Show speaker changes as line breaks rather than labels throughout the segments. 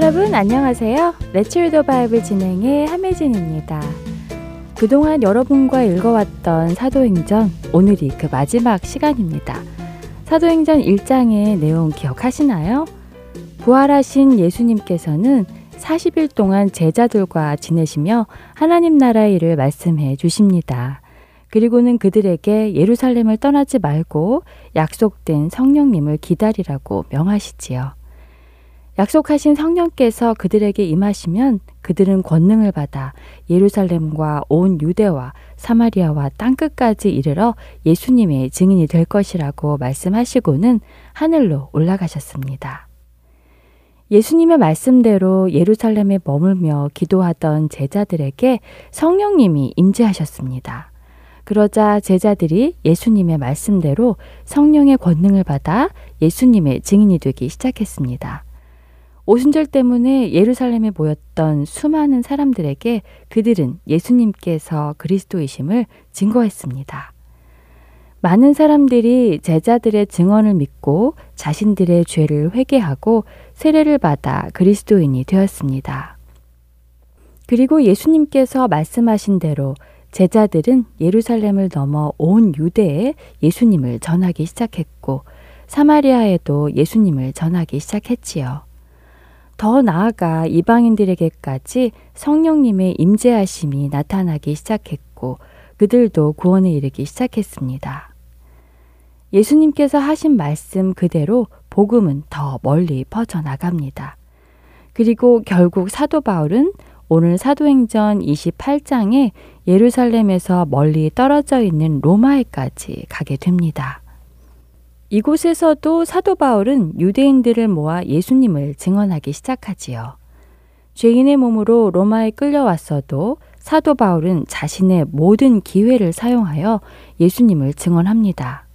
여러분 안녕하세요. The Bible 진행의 함혜진입니다. 그동안 여러분과 읽어왔던 사도행전 오늘이 그 마지막 시간입니다. 사도행전 1장의 내용 기억하시나요? 부활하신 예수님께서는 40일 동안 제자들과 지내시며 하나님 나라의 일을 말씀해 주십니다. 그리고는 그들에게 예루살렘을 떠나지 말고 약속된 성령님을 기다리라고 명하시지요. 약속하신 성령께서 그들에게 임하시면 그들은 권능을 받아 예루살렘과 온 유대와 사마리아와 땅끝까지 이르러 예수님의 증인이 될 것이라고 말씀하시고는 하늘로 올라가셨습니다. 예수님의 말씀대로 예루살렘에 머물며 기도하던 제자들에게 성령님이 임재하셨습니다. 그러자 제자들이 예수님의 말씀대로 성령의 권능을 받아 예수님의 증인이 되기 시작했습니다. 오순절 때문에 예루살렘에 모였던 수많은 사람들에게 그들은 예수님께서 그리스도이심을 증거했습니다. 많은 사람들이 제자들의 증언을 믿고 자신들의 죄를 회개하고 세례를 받아 그리스도인이 되었습니다. 그리고 예수님께서 말씀하신 대로 제자들은 예루살렘을 넘어 온 유대에 예수님을 전하기 시작했고 사마리아에도 예수님을 전하기 시작했지요. 더 나아가 이방인들에게까지 성령님의 임재하심이 나타나기 시작했고 그들도 구원에 이르기 시작했습니다. 예수님께서 하신 말씀 그대로 복음은 더 멀리 퍼져나갑니다. 그리고 결국 사도 바울은 오늘 사도행전 28장에 예루살렘에서 멀리 떨어져 있는 로마에까지 가게 됩니다. 이곳에서도 사도 바울은 유대인들을 모아 예수님을 증언하기 시작하지요. 죄인의 몸으로 로마에 끌려왔어도 사도 바울은 자신의 모든 기회를 사용하여 예수님을 증언합니다.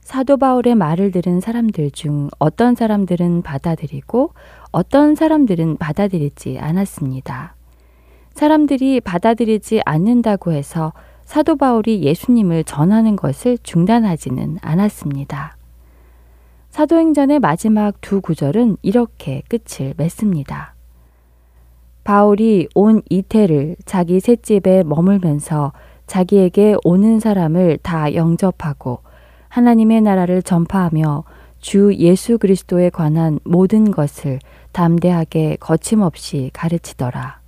사도 바울의 말을 들은 사람들 중 어떤 사람들은 받아들이고 어떤 사람들은 받아들이지 않았습니다. 사람들이 받아들이지 않는다고 해서 사도 바울이 예수님을 전하는 것을 중단하지는 않았습니다. 사도행전의 마지막 두 구절은 이렇게 끝을 맺습니다. 바울이 온 이태를 자기 셋집에 머물면서 자기에게 오는 사람을 다 영접하고 하나님의 나라를 전파하며 주 예수 그리스도에 관한 모든 것을 담대하게 거침없이 가르치더라.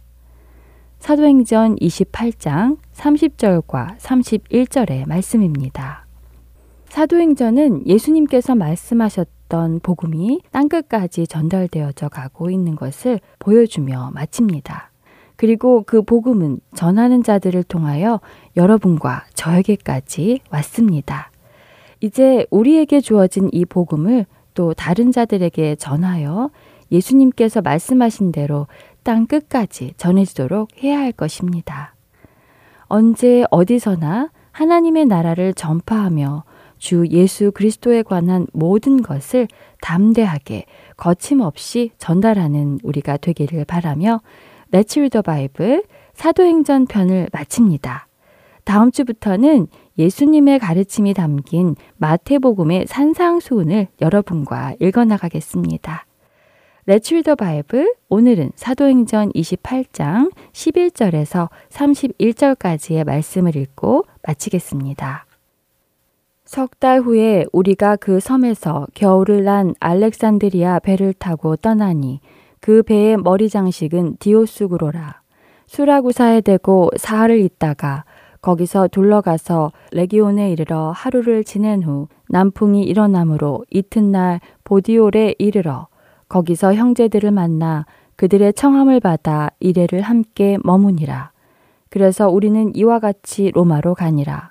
사도행전 28장 30절과 31절의 말씀입니다. 사도행전은 예수님께서 말씀하셨던 복음이 땅끝까지 전달되어져 가고 있는 것을 보여주며 마칩니다. 그리고 그 복음은 전하는 자들을 통하여 여러분과 저에게까지 왔습니다. 이제 우리에게 주어진 이 복음을 또 다른 자들에게 전하여 예수님께서 말씀하신 대로 땅 끝까지 전해지도록 해야 할 것입니다. 언제 어디서나 하나님의 나라를 전파하며 주 예수 그리스도에 관한 모든 것을 담대하게 거침없이 전달하는 우리가 되기를 바라며 Read the Bible 사도행전 편을 마칩니다. 다음 주부터는 예수님의 가르침이 담긴 마태복음의 산상수훈을 여러분과 읽어나가겠습니다. Read the Bible. 오늘은 사도행전 28장 11절에서 31절까지의 말씀을 읽고 마치겠습니다. 석 달 후에 우리가 그 섬에서 겨울을 난 알렉산드리아 배를 타고 떠나니 그 배의 머리 장식은 디오스구로라. 수라구사에 대고 사흘을 있다가 거기서 둘러가서 레기온에 이르러 하루를 지낸 후 남풍이 일어나므로 이튿날 보디올에 이르러 거기서 형제들을 만나 그들의 청함을 받아 이레를 함께 머무니라. 그래서 우리는 이와 같이 로마로 가니라.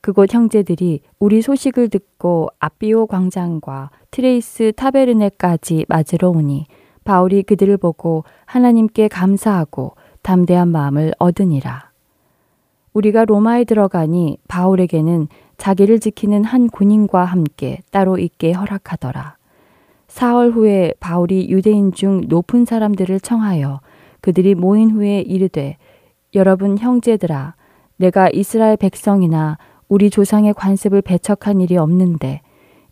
그곳 형제들이 우리 소식을 듣고 압비오 광장과 트레이스 타베르네까지 맞으러 오니 바울이 그들을 보고 하나님께 감사하고 담대한 마음을 얻으니라. 우리가 로마에 들어가니 바울에게는 자기를 지키는 한 군인과 함께 따로 있게 허락하더라. 사흘 후에 바울이 유대인 중 높은 사람들을 청하여 그들이 모인 후에 이르되 여러분 형제들아 내가 이스라엘 백성이나 우리 조상의 관습을 배척한 일이 없는데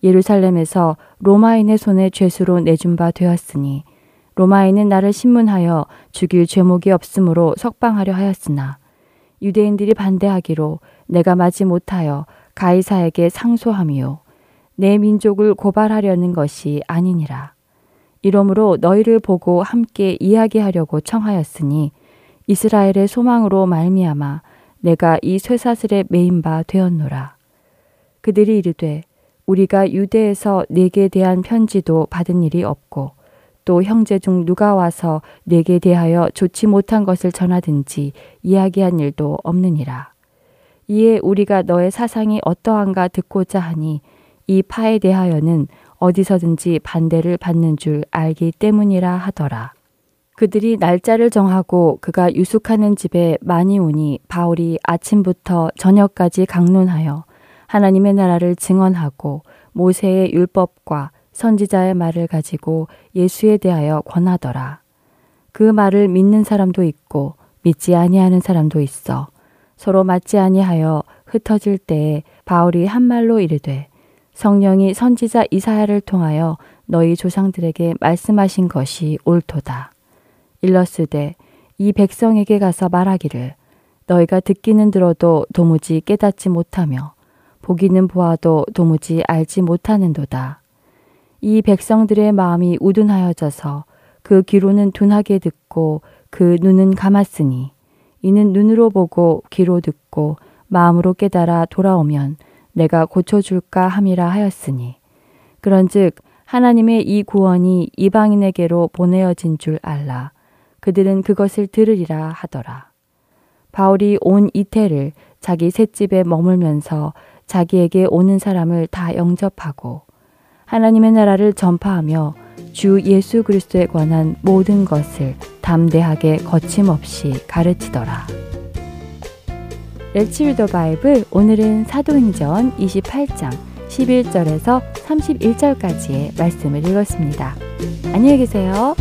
예루살렘에서 로마인의 손에 죄수로 내준 바 되었으니 로마인은 나를 신문하여 죽일 죄목이 없으므로 석방하려 하였으나 유대인들이 반대하기로 내가 마지 못하여 가이사에게 상소함이요 내 민족을 고발하려는 것이 아니니라. 이러므로 너희를 보고 함께 이야기하려고 청하였으니 이스라엘의 소망으로 말미암아 내가 이 쇠사슬에 메인 바 되었노라. 그들이 이르되 우리가 유대에서 내게 대한 편지도 받은 일이 없고 또 형제 중 누가 와서 내게 대하여 좋지 못한 것을 전하든지 이야기한 일도 없느니라. 이에 우리가 너의 사상이 어떠한가 듣고자 하니 이 파에 대하여는 어디서든지 반대를 받는 줄 알기 때문이라 하더라. 그들이 날짜를 정하고 그가 유숙하는 집에 많이 오니 바울이 아침부터 저녁까지 강론하여 하나님의 나라를 증언하고 모세의 율법과 선지자의 말을 가지고 예수에 대하여 권하더라. 그 말을 믿는 사람도 있고 믿지 아니하는 사람도 있어 서로 맞지 아니하여 흩어질 때에 바울이 한 말로 이르되 성령이 선지자 이사야를 통하여 너희 조상들에게 말씀하신 것이 옳도다. 일러스되 이 백성에게 가서 말하기를 너희가 듣기는 들어도 도무지 깨닫지 못하며 보기는 보아도 도무지 알지 못하는도다. 이 백성들의 마음이 우둔하여져서 그 귀로는 둔하게 듣고 그 눈은 감았으니 이는 눈으로 보고 귀로 듣고 마음으로 깨달아 돌아오면 내가 고쳐줄까 함이라 하였으니. 그런즉 하나님의 이 구원이 이방인에게로 보내어진 줄 알라. 그들은 그것을 들으리라 하더라. 바울이 온 이태를 자기 셋집에 머물면서 자기에게 오는 사람을 다 영접하고 하나님의 나라를 전파하며 주 예수 그리스도에 관한 모든 것을 담대하게 거침없이 가르치더라. Let's Read the Bible 오늘은 사도행전 28장 11절에서 31절까지의 말씀을 읽었습니다. 안녕히 계세요.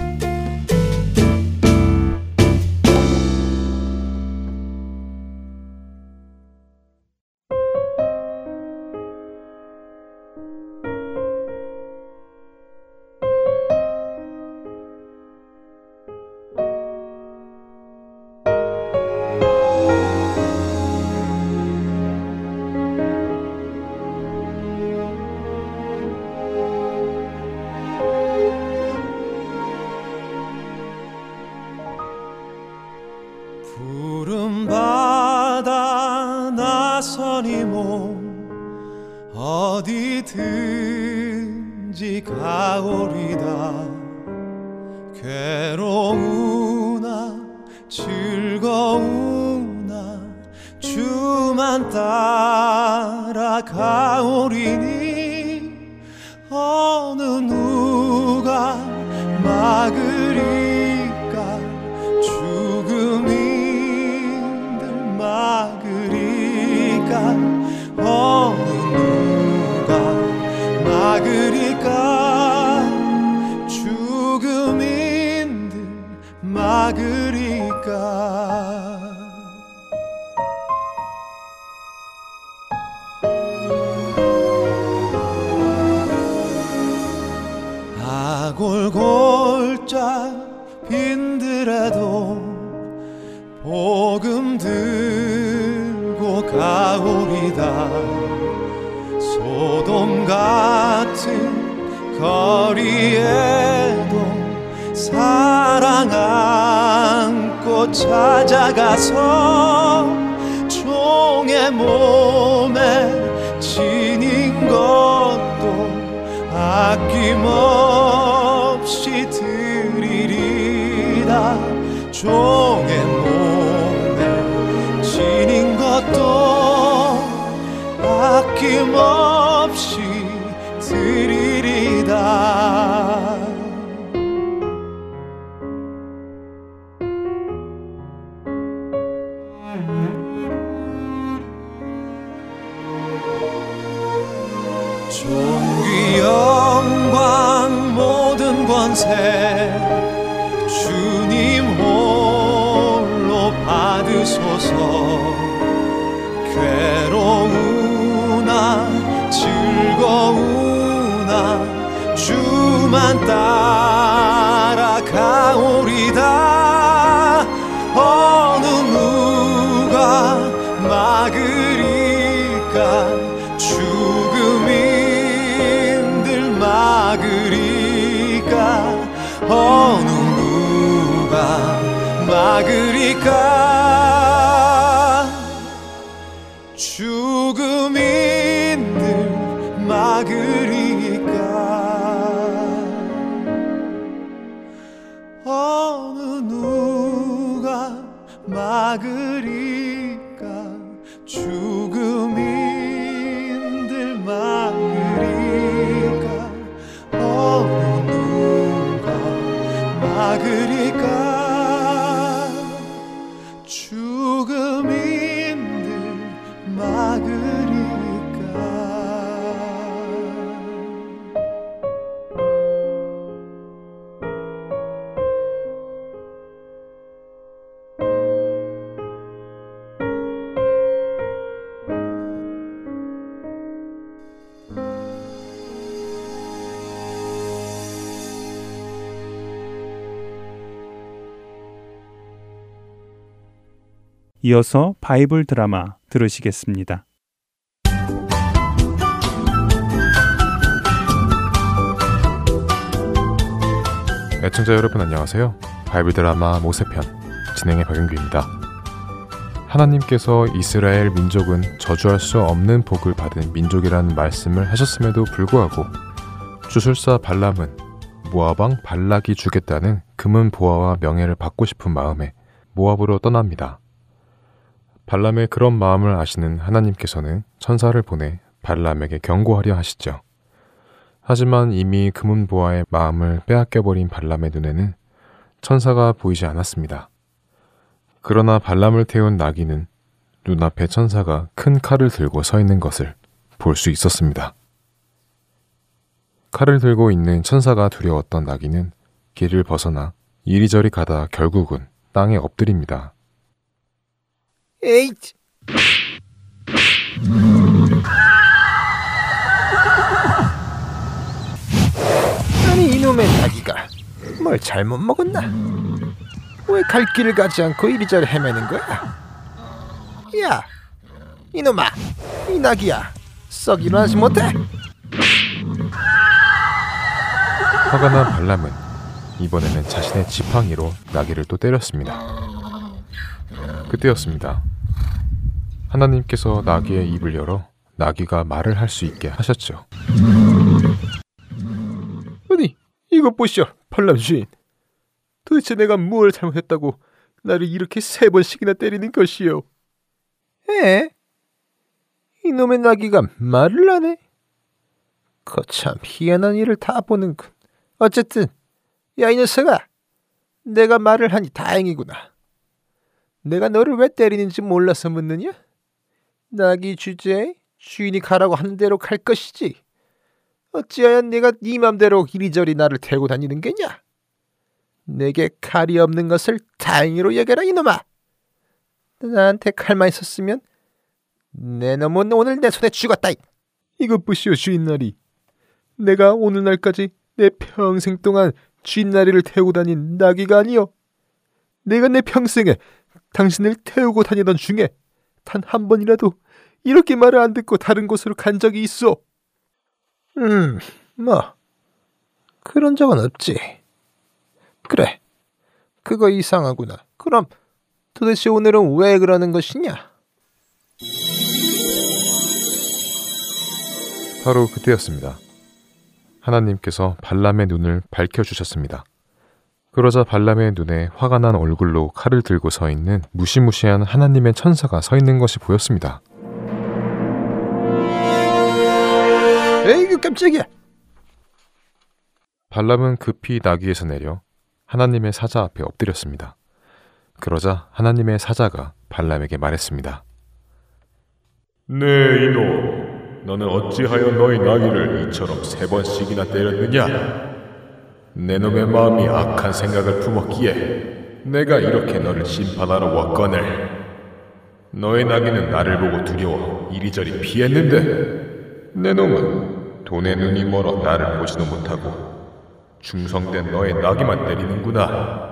막으리까? 죽음인
이어서 바이블 드라마 들으시겠습니다.
애청자 여러분 안녕하세요. 바이블 드라마 모세편 진행의 박영규입니다. 하나님께서 이스라엘 민족은 저주할 수 없는 복을 받은 민족이라는 말씀을 하셨음에도 불구하고 주술사 발람은 모아방 발락이 주겠다는 금은 보화와 명예를 받고 싶은 마음에 모압으로 떠납니다. 발람의 그런 마음을 아시는 하나님께서는 천사를 보내 발람에게 경고하려 하시죠. 하지만 이미 금은보화의 마음을 빼앗겨버린 발람의 눈에는 천사가 보이지 않았습니다. 그러나 발람을 태운 나귀는 눈앞에 천사가 큰 칼을 들고 서 있는 것을 볼 수 있었습니다. 칼을 들고 있는 천사가 두려웠던 나귀는 길을 벗어나 이리저리 가다 결국은 땅에 엎드립니다.
에이 아니 이놈의 나귀가 뭘 잘못 먹었나? 왜 갈 길을 가지 않고 이리저리 헤매는 거야? 야 이놈아 이 나귀야 썩 일어나지 못해?
화가 난 발람은 이번에는 자신의 지팡이로 나귀를 또 때렸습니다. 그때였습니다. 하나님께서 나귀의 입을 열어 나귀가 말을 할 수 있게 하셨죠.
아니 이것 보시오 발람 주인 도대체 내가 뭘 잘못했다고 나를 이렇게 세 번씩이나 때리는 것이오 에? 이놈의 나귀가 말을 하네 거참 희한한 일을 다 보는군 어쨌든 야 이 녀석아 내가 말을 하니 다행이구나 내가 너를 왜 때리는지 몰라서 묻느냐? 나귀 주제에 주인이 가라고 하는 대로 갈 것이지 어찌하여 네가 네 맘대로 이리저리 나를 태우고 다니는 게냐? 내게 칼이 없는 것을 다행히로 여겨라 이놈아. 나한테 칼만 있었으면 내 놈은 오늘 내 손에 죽었다. 이것 보시오 주인나리. 내가 오늘날까지 내 평생 동안 주인나리를 태우고 다닌 나귀가 아니요. 내가 내 평생에 당신을 태우고 다니던 중에 단 한 번이라도 이렇게 말을 안 듣고 다른 곳으로 간 적이 있어. 음, 뭐 그런 적은 없지. 그래, 그거 이상하구나. 그럼 도대체 오늘은 왜 그러는 것이냐?
바로 그때였습니다. 하나님께서 발람의 눈을 밝혀주셨습니다.
그러자 발람의 눈에 화가 난 얼굴로 칼을 들고 서 있는 무시무시한 하나님의 천사가 서 있는 것이 보였습니다.
에이구 깜짝이야.
발람은 급히 나귀에서 내려 하나님의 사자 앞에 엎드렸습니다. 그러자 하나님의 사자가 발람에게 말했습니다.
네 이놈, 너는 어찌하여 너희 나귀를 이처럼 세 번씩이나 때렸느냐? 내 놈의 마음이 악한 생각을 품었기에 내가 이렇게 너를 심판하러 왔거늘. 너의 나귀는 나를 보고 두려워 이리저리 피했는데 내 놈은 돈의 눈이 멀어 나를 보지도 못하고 충성된 너의 나귀만 때리는구나.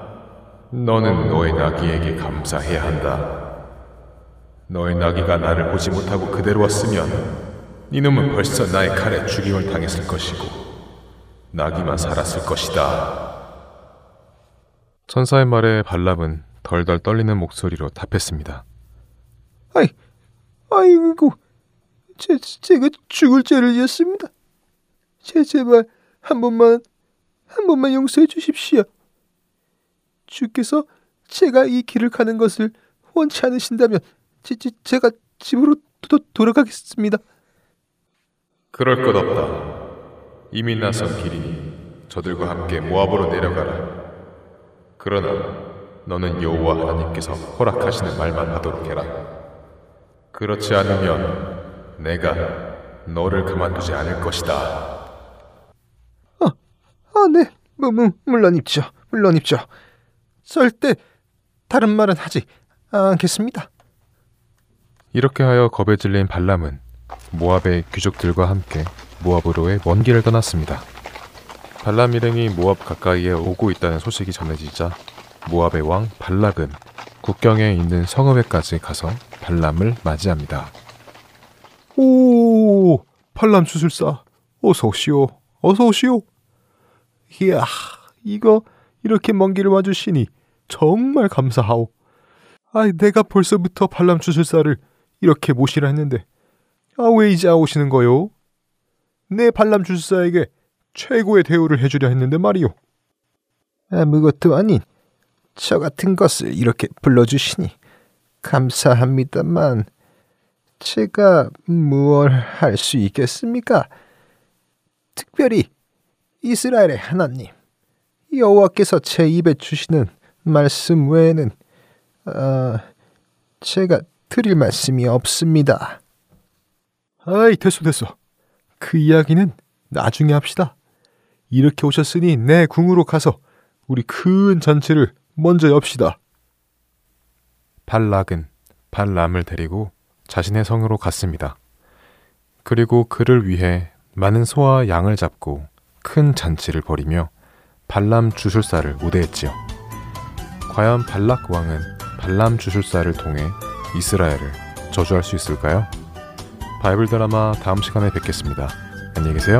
너는 너의 나귀에게 감사해야 한다. 너의 나귀가 나를 보지 못하고 그대로 왔으면 이놈은 벌써 나의 칼에 죽임을 당했을 것이고 나귀만 살았을 것이다.
천사의 말에 발람은 덜덜 떨리는 목소리로 답했습니다.
아이, 아이고, 제, 제가 죽을 죄를 지었습니다. 제 제발 한 번만, 한 번만 용서해 주십시오. 주께서 제가 이 길을 가는 것을 원치 않으신다면 제, 제, 제가 집으로 도, 돌아가겠습니다.
그럴 것 없다. 이미 나선 길이니 저들과 함께 모압으로 내려가라. 그러나 너는 여호와 하나님께서 허락하시는 말만 하도록 해라. 그렇지 않으면 내가 너를 그만두지 않을 것이다.
아, 네, 뭐, 뭐, 물론 입죠, 물론 입죠. 절대 다른 말은 하지 않겠습니다.
이렇게 하여 겁에 질린 발람은 모압의 귀족들과 함께 모압으로의 먼 길을 떠났습니다. 발람 일행이 모압 가까이에 오고 있다는 소식이 전해지자 모압의 왕 발락은 국경에 있는 성읍에까지 가서 발람을 맞이합니다.
오, 팔람 주술사, 어서 오시오, 어서 오시오. 이야, 이거 이렇게 먼 길을 와주시니 정말 감사하오. 아, 내가 벌써부터 팔람 주술사를 이렇게 모시라 했는데, 아, 왜 이제 오시는 거요? 내 팔람 주술사에게 최고의 대우를 해주려 했는데 말이오. 아무것도 아닌 저 같은 것을 이렇게 불러주시니 감사합니다만, 제가 무얼 할 수 있겠습니까? 특별히 이스라엘의 하나님 여호와께서 제 입에 주시는 말씀 외에는 아, 제가 드릴 말씀이 없습니다. 아이 됐어 됐어. 그 이야기는 나중에 합시다. 이렇게 오셨으니 내 궁으로 가서 우리 큰 잔치를 먼저 엽시다.
발락은 발람을 데리고 자신의 성으로 갔습니다. 그리고 그를 위해 많은 소와 양을 잡고 큰 잔치를 벌이며 발람 주술사를 우대했지요. 과연 발락 왕은 발람 주술사를 통해 이스라엘을 저주할 수 있을까요? 바이블 드라마 다음 시간에 뵙겠습니다. 안녕히 계세요.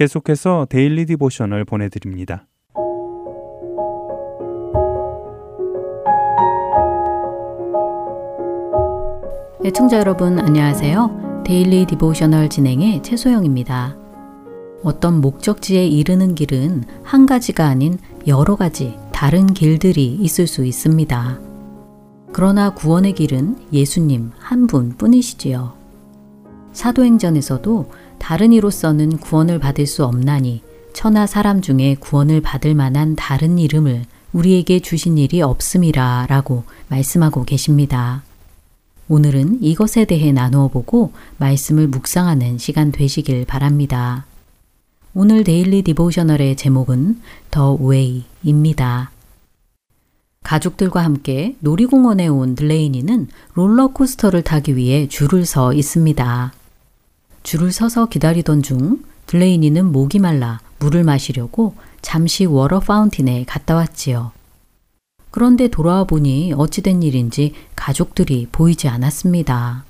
계속해서 Daily Devotional 보내드립니다.
애청자 네, 여러분 안녕하세요. Daily Devotional 진행의 최소영입니다. 어떤 목적지에 이르는 길은 한 가지가 아닌 여러 가지 다른 길들이 있을 수 있습니다. 그러나 구원의 길은 예수님 한 분 뿐이시지요. 사도행전에서도 다른 이로서는 구원을 받을 수 없나니 천하 사람 중에 구원을 받을 만한 다른 이름을 우리에게 주신 일이 없음이라 라고 말씀하고 계십니다. 오늘은 이것에 대해 나누어 보고 말씀을 묵상하는 시간 되시길 바랍니다. 오늘 Daily Devotional의 제목은 The Way입니다. 가족들과 함께 놀이공원에 온 들레이니는 롤러코스터를 타기 위해 줄을 서 있습니다. 줄을 서서 기다리던 중 들레이니는 목이 말라 물을 마시려고 잠시 water fountain에 갔다 왔지요. 그런데 돌아와 보니 어찌된 일인지 가족들이 보이지 않았습니다.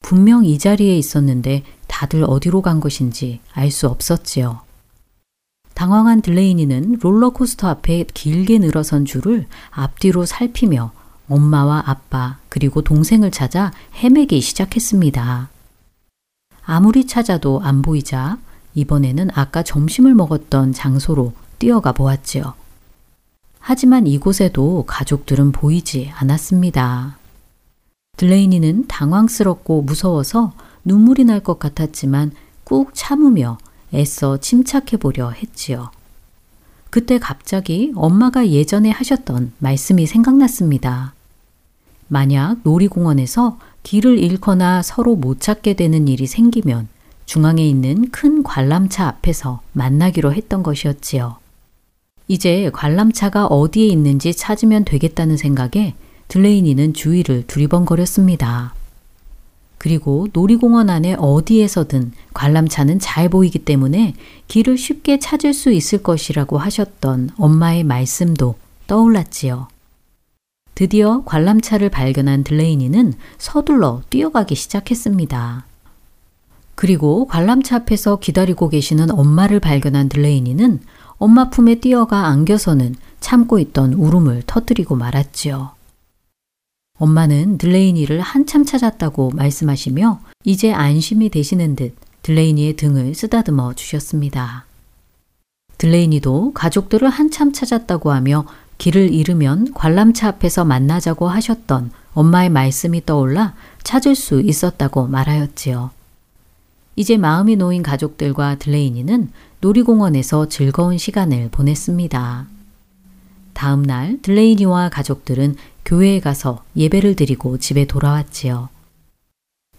분명 이 자리에 있었는데 다들 어디로 간 것인지 알 수 없었지요. 당황한 들레이니는 롤러코스터 앞에 길게 늘어선 줄을 앞뒤로 살피며 엄마와 아빠 그리고 동생을 찾아 헤매기 시작했습니다. 아무리 찾아도 안 보이자 이번에는 아까 점심을 먹었던 장소로 뛰어가 보았지요. 하지만 이곳에도 가족들은 보이지 않았습니다. 들레이니는 당황스럽고 무서워서 눈물이 날 것 같았지만 꾹 참으며 애써 침착해 보려 했지요. 그때 갑자기 엄마가 예전에 하셨던 말씀이 생각났습니다. 만약 놀이공원에서 길을 잃거나 서로 못 찾게 되는 일이 생기면 중앙에 있는 큰 관람차 앞에서 만나기로 했던 것이었지요. 이제 관람차가 어디에 있는지 찾으면 되겠다는 생각에 들레이니는 주위를 두리번거렸습니다. 그리고 놀이공원 안에 어디에서든 관람차는 잘 보이기 때문에 길을 쉽게 찾을 수 있을 것이라고 하셨던 엄마의 말씀도 떠올랐지요. 드디어 관람차를 발견한 들레이니는 서둘러 뛰어가기 시작했습니다. 그리고 관람차 앞에서 기다리고 계시는 엄마를 발견한 들레이니는 엄마 품에 뛰어가 안겨서는 참고 있던 울음을 터뜨리고 말았지요. 엄마는 들레이니를 한참 찾았다고 말씀하시며 이제 안심이 되시는 듯 들레이니의 등을 쓰다듬어 주셨습니다. 들레이니도 가족들을 한참 찾았다고 하며 길을 잃으면 관람차 앞에서 만나자고 하셨던 엄마의 말씀이 떠올라 찾을 수 있었다고 말하였지요. 이제 마음이 놓인 가족들과 들레이니는 놀이공원에서 즐거운 시간을 보냈습니다. 다음 날 들레이니와 가족들은 교회에 가서 예배를 드리고 집에 돌아왔지요.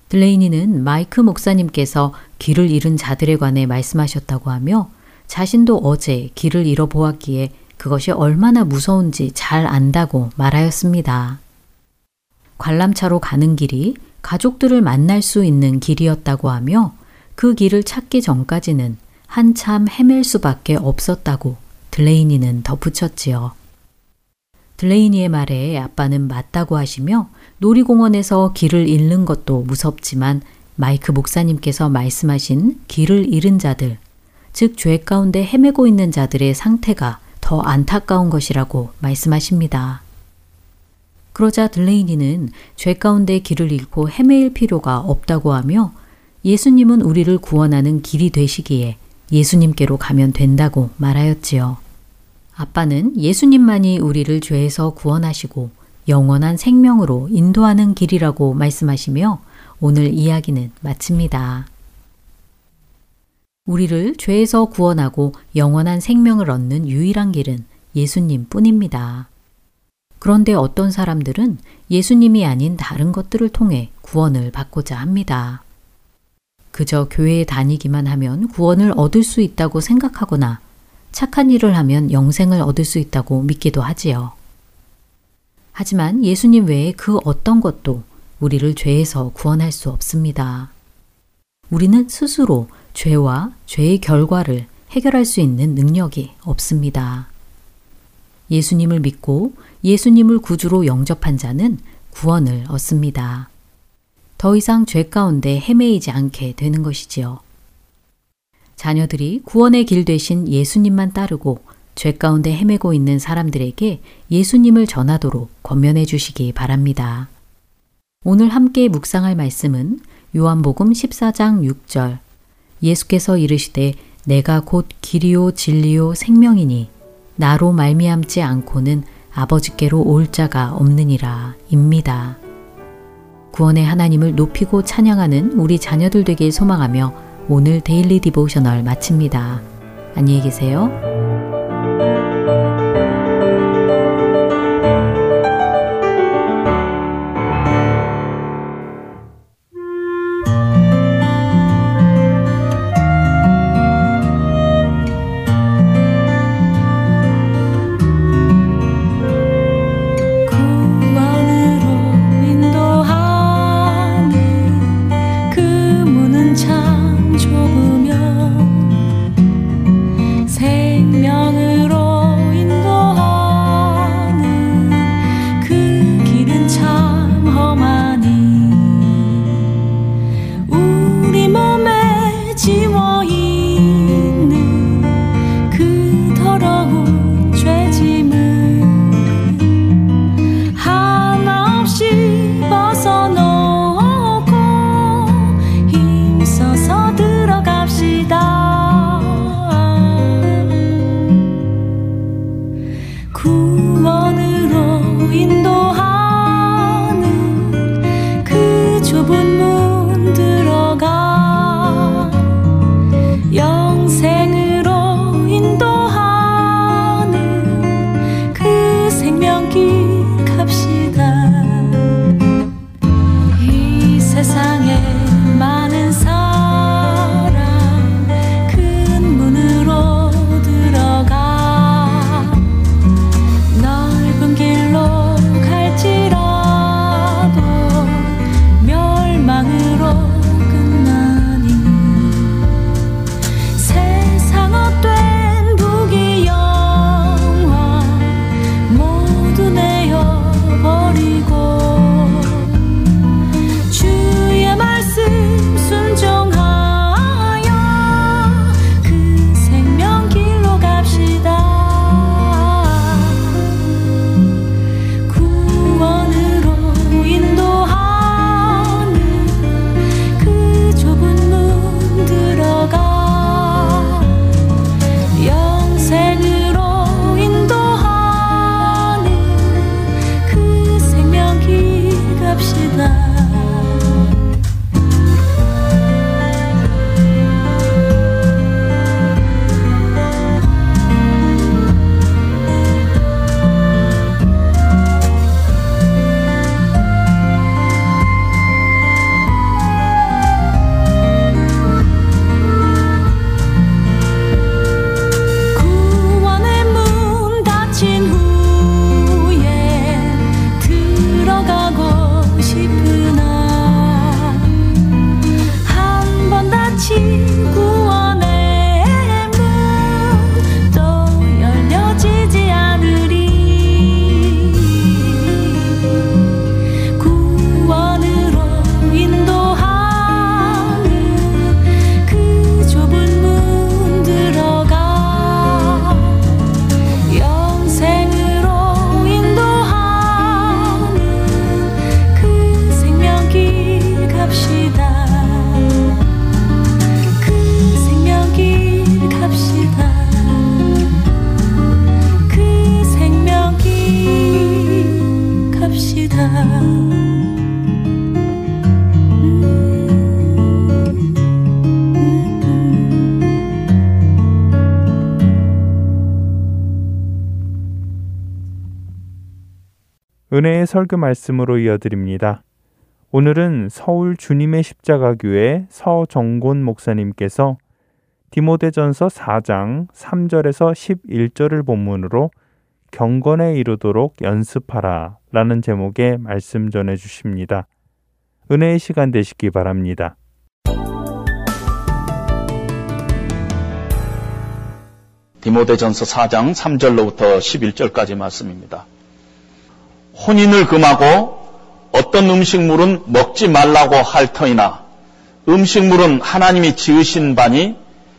들레이니는 마이크 목사님께서 길을 잃은 자들에 관해 말씀하셨다고 하며 자신도 어제 길을 잃어보았기에 그것이 얼마나 무서운지 잘 안다고 말하였습니다. 관람차로 가는 길이 가족들을 만날 수 있는 길이었다고 하며 그 길을 찾기 전까지는 한참 헤맬 수밖에 없었다고 들레이니는 덧붙였지요. 들레이니의 말에 아빠는 맞다고 하시며 놀이공원에서 길을 잃는 것도 무섭지만 마이크 목사님께서 말씀하신 길을 잃은 자들, 즉 죄 가운데 헤매고 있는 자들의 상태가 더 안타까운 것이라고 말씀하십니다. 그러자 들레이니는 죄 가운데 길을 잃고 헤매일 필요가 없다고 하며 예수님은 우리를 구원하는 길이 되시기에 예수님께로 가면 된다고 말하였지요. 아빠는 예수님만이 우리를 죄에서 구원하시고 영원한 생명으로 인도하는 길이라고 말씀하시며 오늘 이야기는 마칩니다. 우리를 죄에서 구원하고 영원한 생명을 얻는 유일한 길은 예수님 뿐입니다. 그런데 어떤 사람들은 예수님이 아닌 다른 것들을 통해 구원을 받고자 합니다. 그저 교회에 다니기만 하면 구원을 얻을 수 있다고 생각하거나 착한 일을 하면 영생을 얻을 수 있다고 믿기도 하지요. 하지만 예수님 외에 그 어떤 것도 우리를 죄에서 구원할 수 없습니다. 우리는 스스로 죄와 죄의 결과를 해결할 수 있는 능력이 없습니다. 예수님을 믿고 예수님을 구주로 영접한 자는 구원을 얻습니다. 더 이상 죄 가운데 헤매이지 않게 되는 것이지요. 자녀들이 구원의 길 되신 예수님만 따르고 죄 가운데 헤매고 있는 사람들에게 예수님을 전하도록 권면해 주시기 바랍니다. 오늘 함께 묵상할 말씀은
요한복음 14장 6절 예수께서 이르시되 내가 곧 길이요 진리요 생명이니 나로 말미암지 않고는 아버지께로 올 자가 없느니라 입니다. 구원의 하나님을 높이고 찬양하는 우리 자녀들 되길 소망하며 오늘 데일리 디보셔널 마칩니다. 안녕히 계세요.
설교 말씀으로 이어드립니다. 오늘은 서울 주님의 십자가교회 서정곤 목사님께서 디모데전서 4장 3절에서 11절을 본문으로 경건에 이르도록 연습하라 라는 제목의 말씀 전해 주십니다. 은혜의 시간 되시기 바랍니다.
디모데전서 4장 3절로부터 11절까지 말씀입니다. 혼인을 금하고 어떤 음식물은 먹지 말라고 할 터이나 음식물은 하나님이 지으신 바니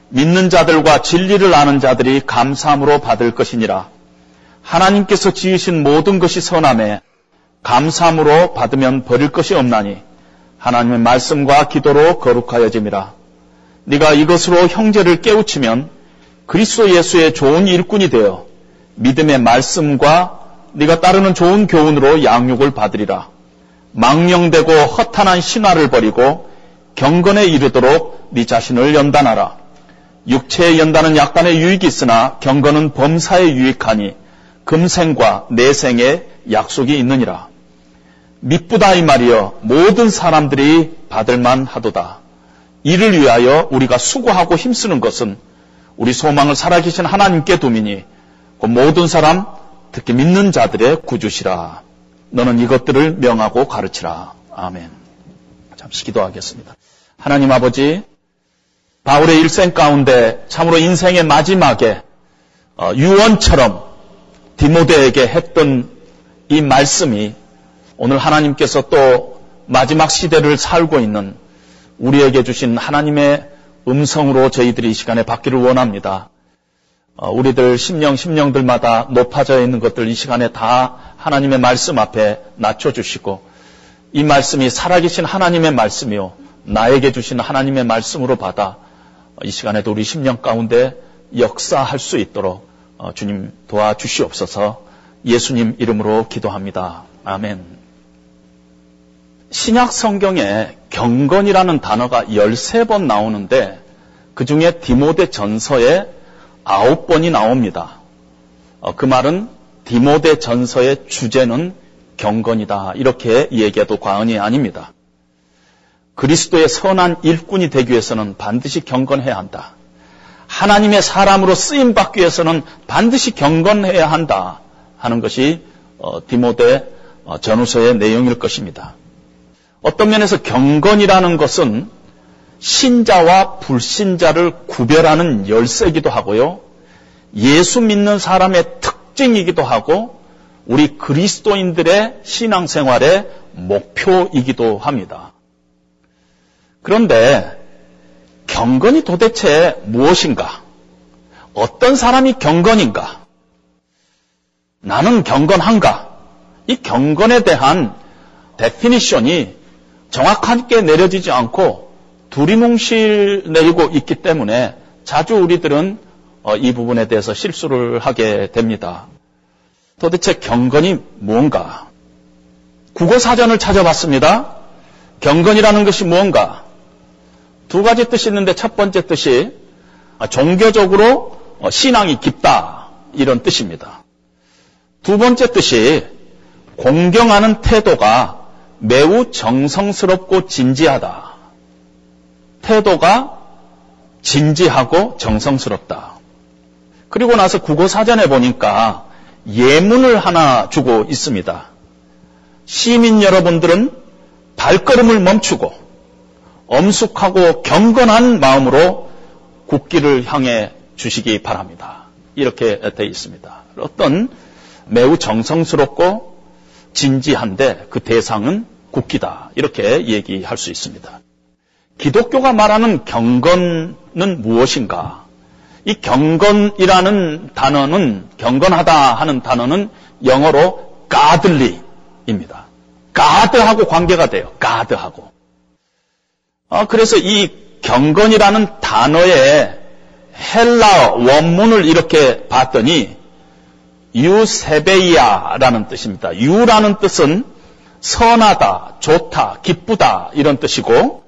믿는 자들과 진리를 아는 자들이 감사함으로 받을 것이니라. 하나님께서 지으신 모든 것이 선함에 감사함으로 받으면 버릴 것이 없나니 하나님의 말씀과 기도로 거룩하여짐이라. 네가 이것으로 형제를 깨우치면 그리스도 예수의 좋은 일꾼이 되어 믿음의 말씀과 네가 따르는 좋은 교훈으로 양육을 받으리라. 망령되고 허탄한 신화를 버리고 경건에 이르도록 네 자신을 연단하라. 육체의 연단은 약간의 유익이 있으나 경건은 범사에 유익하니 금생과 내생에 약속이 있느니라. 미쁘다 이 말이여 모든 사람들이 받을만 하도다. 이를 위하여 우리가 수고하고 힘쓰는 것은 우리 소망을 살아계신 하나님께 두미니 그 모든 사람 특히 믿는 자들의 구주시라. 너는 이것들을 명하고 가르치라. 아멘. 잠시 기도하겠습니다. 하나님 아버지, 바울의 일생 가운데 참으로 인생의 마지막에 어, 유언처럼 디모데에게 했던 이 말씀이 오늘 하나님께서 또 마지막 시대를 살고 있는 우리에게 주신 하나님의 음성으로 저희들이 이 시간에 받기를 원합니다. 어, 우리들 심령 심령들마다 높아져 있는 것들 이 시간에 다 하나님의 말씀 앞에 낮춰주시고 이 말씀이 살아계신 하나님의 말씀이요 나에게 주신 하나님의 말씀으로 받아 이 시간에도 우리 심령 가운데 역사할 수 있도록 어, 주님 도와주시옵소서 예수님 이름으로 기도합니다. 아멘. 신약 성경에 경건이라는 단어가 13번 나오는데 그 중에 디모데 전서에 9번이 나옵니다. 어, 그 말은 디모데 전서의 주제는 경건이다. 이렇게 얘기해도 과언이 아닙니다. 그리스도의 선한 일꾼이 되기 위해서는 반드시 경건해야 한다. 하나님의 사람으로 쓰임 받기 위해서는 반드시 경건해야 한다. 하는 것이 어, 디모데 어, 전후서의 내용일 것입니다. 어떤 면에서 경건이라는 것은 신자와 불신자를 구별하는 열쇠이기도 하고요. 예수 믿는 사람의 특징이기도 하고 우리 그리스도인들의 신앙생활의 목표이기도 합니다. 그런데 경건이 도대체 무엇인가? 어떤 사람이 경건인가? 나는 경건한가? 이 경건에 대한 definition이 정확하게 내려지지 않고 두리뭉실 내리고 있기 때문에 자주 우리들은 어, 이 부분에 대해서 실수를 하게 됩니다. 도대체 경건이 무언가? 국어 사전을 찾아봤습니다. 경건이라는 것이 무언가? 두 가지 뜻이 있는데 첫 번째 뜻이 종교적으로 어, 신앙이 깊다 이런 뜻입니다. 두 번째 뜻이 공경하는 태도가 매우 정성스럽고 진지하다. 태도가 진지하고 정성스럽다. 그리고 나서 국어 사전에 보니까 예문을 하나 주고 있습니다. 시민 여러분들은 발걸음을 멈추고 엄숙하고 경건한 마음으로 국기를 향해 주시기 바랍니다. 이렇게 되어 있습니다. 어떤 매우 정성스럽고 진지한데 그 대상은 국기다. 이렇게 얘기할 수 있습니다. 기독교가 말하는 경건은 무엇인가? 이 경건이라는 단어는 경건하다 하는 단어는 영어로 godly입니다. 가드하고 관계가 돼요. 가드하고. 아, 그래서 이 경건이라는 단어의 헬라 원문을 이렇게 봤더니 유세베이아라는 뜻입니다. 유라는 뜻은 선하다, 좋다, 기쁘다 이런 뜻이고 어,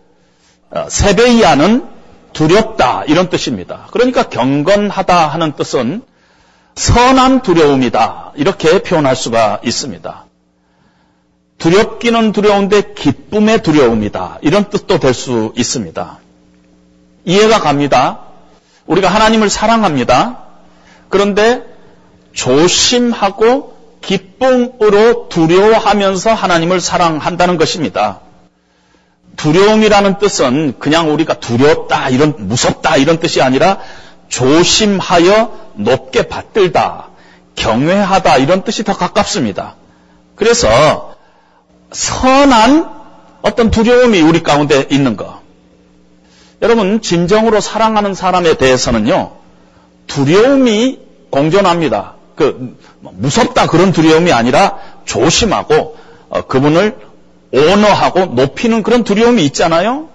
세베이아는 두렵다 이런 뜻입니다. 그러니까 경건하다 하는 뜻은 선한 두려움이다 이렇게 표현할 수가 있습니다. 두렵기는 두려운데 기쁨의 두려움이다 이런 뜻도 될 수 있습니다. 이해가 갑니다. 우리가 하나님을 사랑합니다. 그런데 조심하고 기쁨으로 두려워하면서 하나님을 사랑한다는 것입니다. 두려움이라는 뜻은 그냥 우리가 두렵다, 이런, 무섭다, 이런 뜻이 아니라 조심하여 높게 받들다, 경외하다, 이런 뜻이 더 가깝습니다. 그래서 선한 어떤 두려움이 우리 가운데 있는 거. 여러분, 진정으로 사랑하는 사람에 대해서는요, 두려움이 공존합니다. 그 무섭다 그런 두려움이 아니라 조심하고 어, 그분을 오너하고 높이는 그런 두려움이 있잖아요.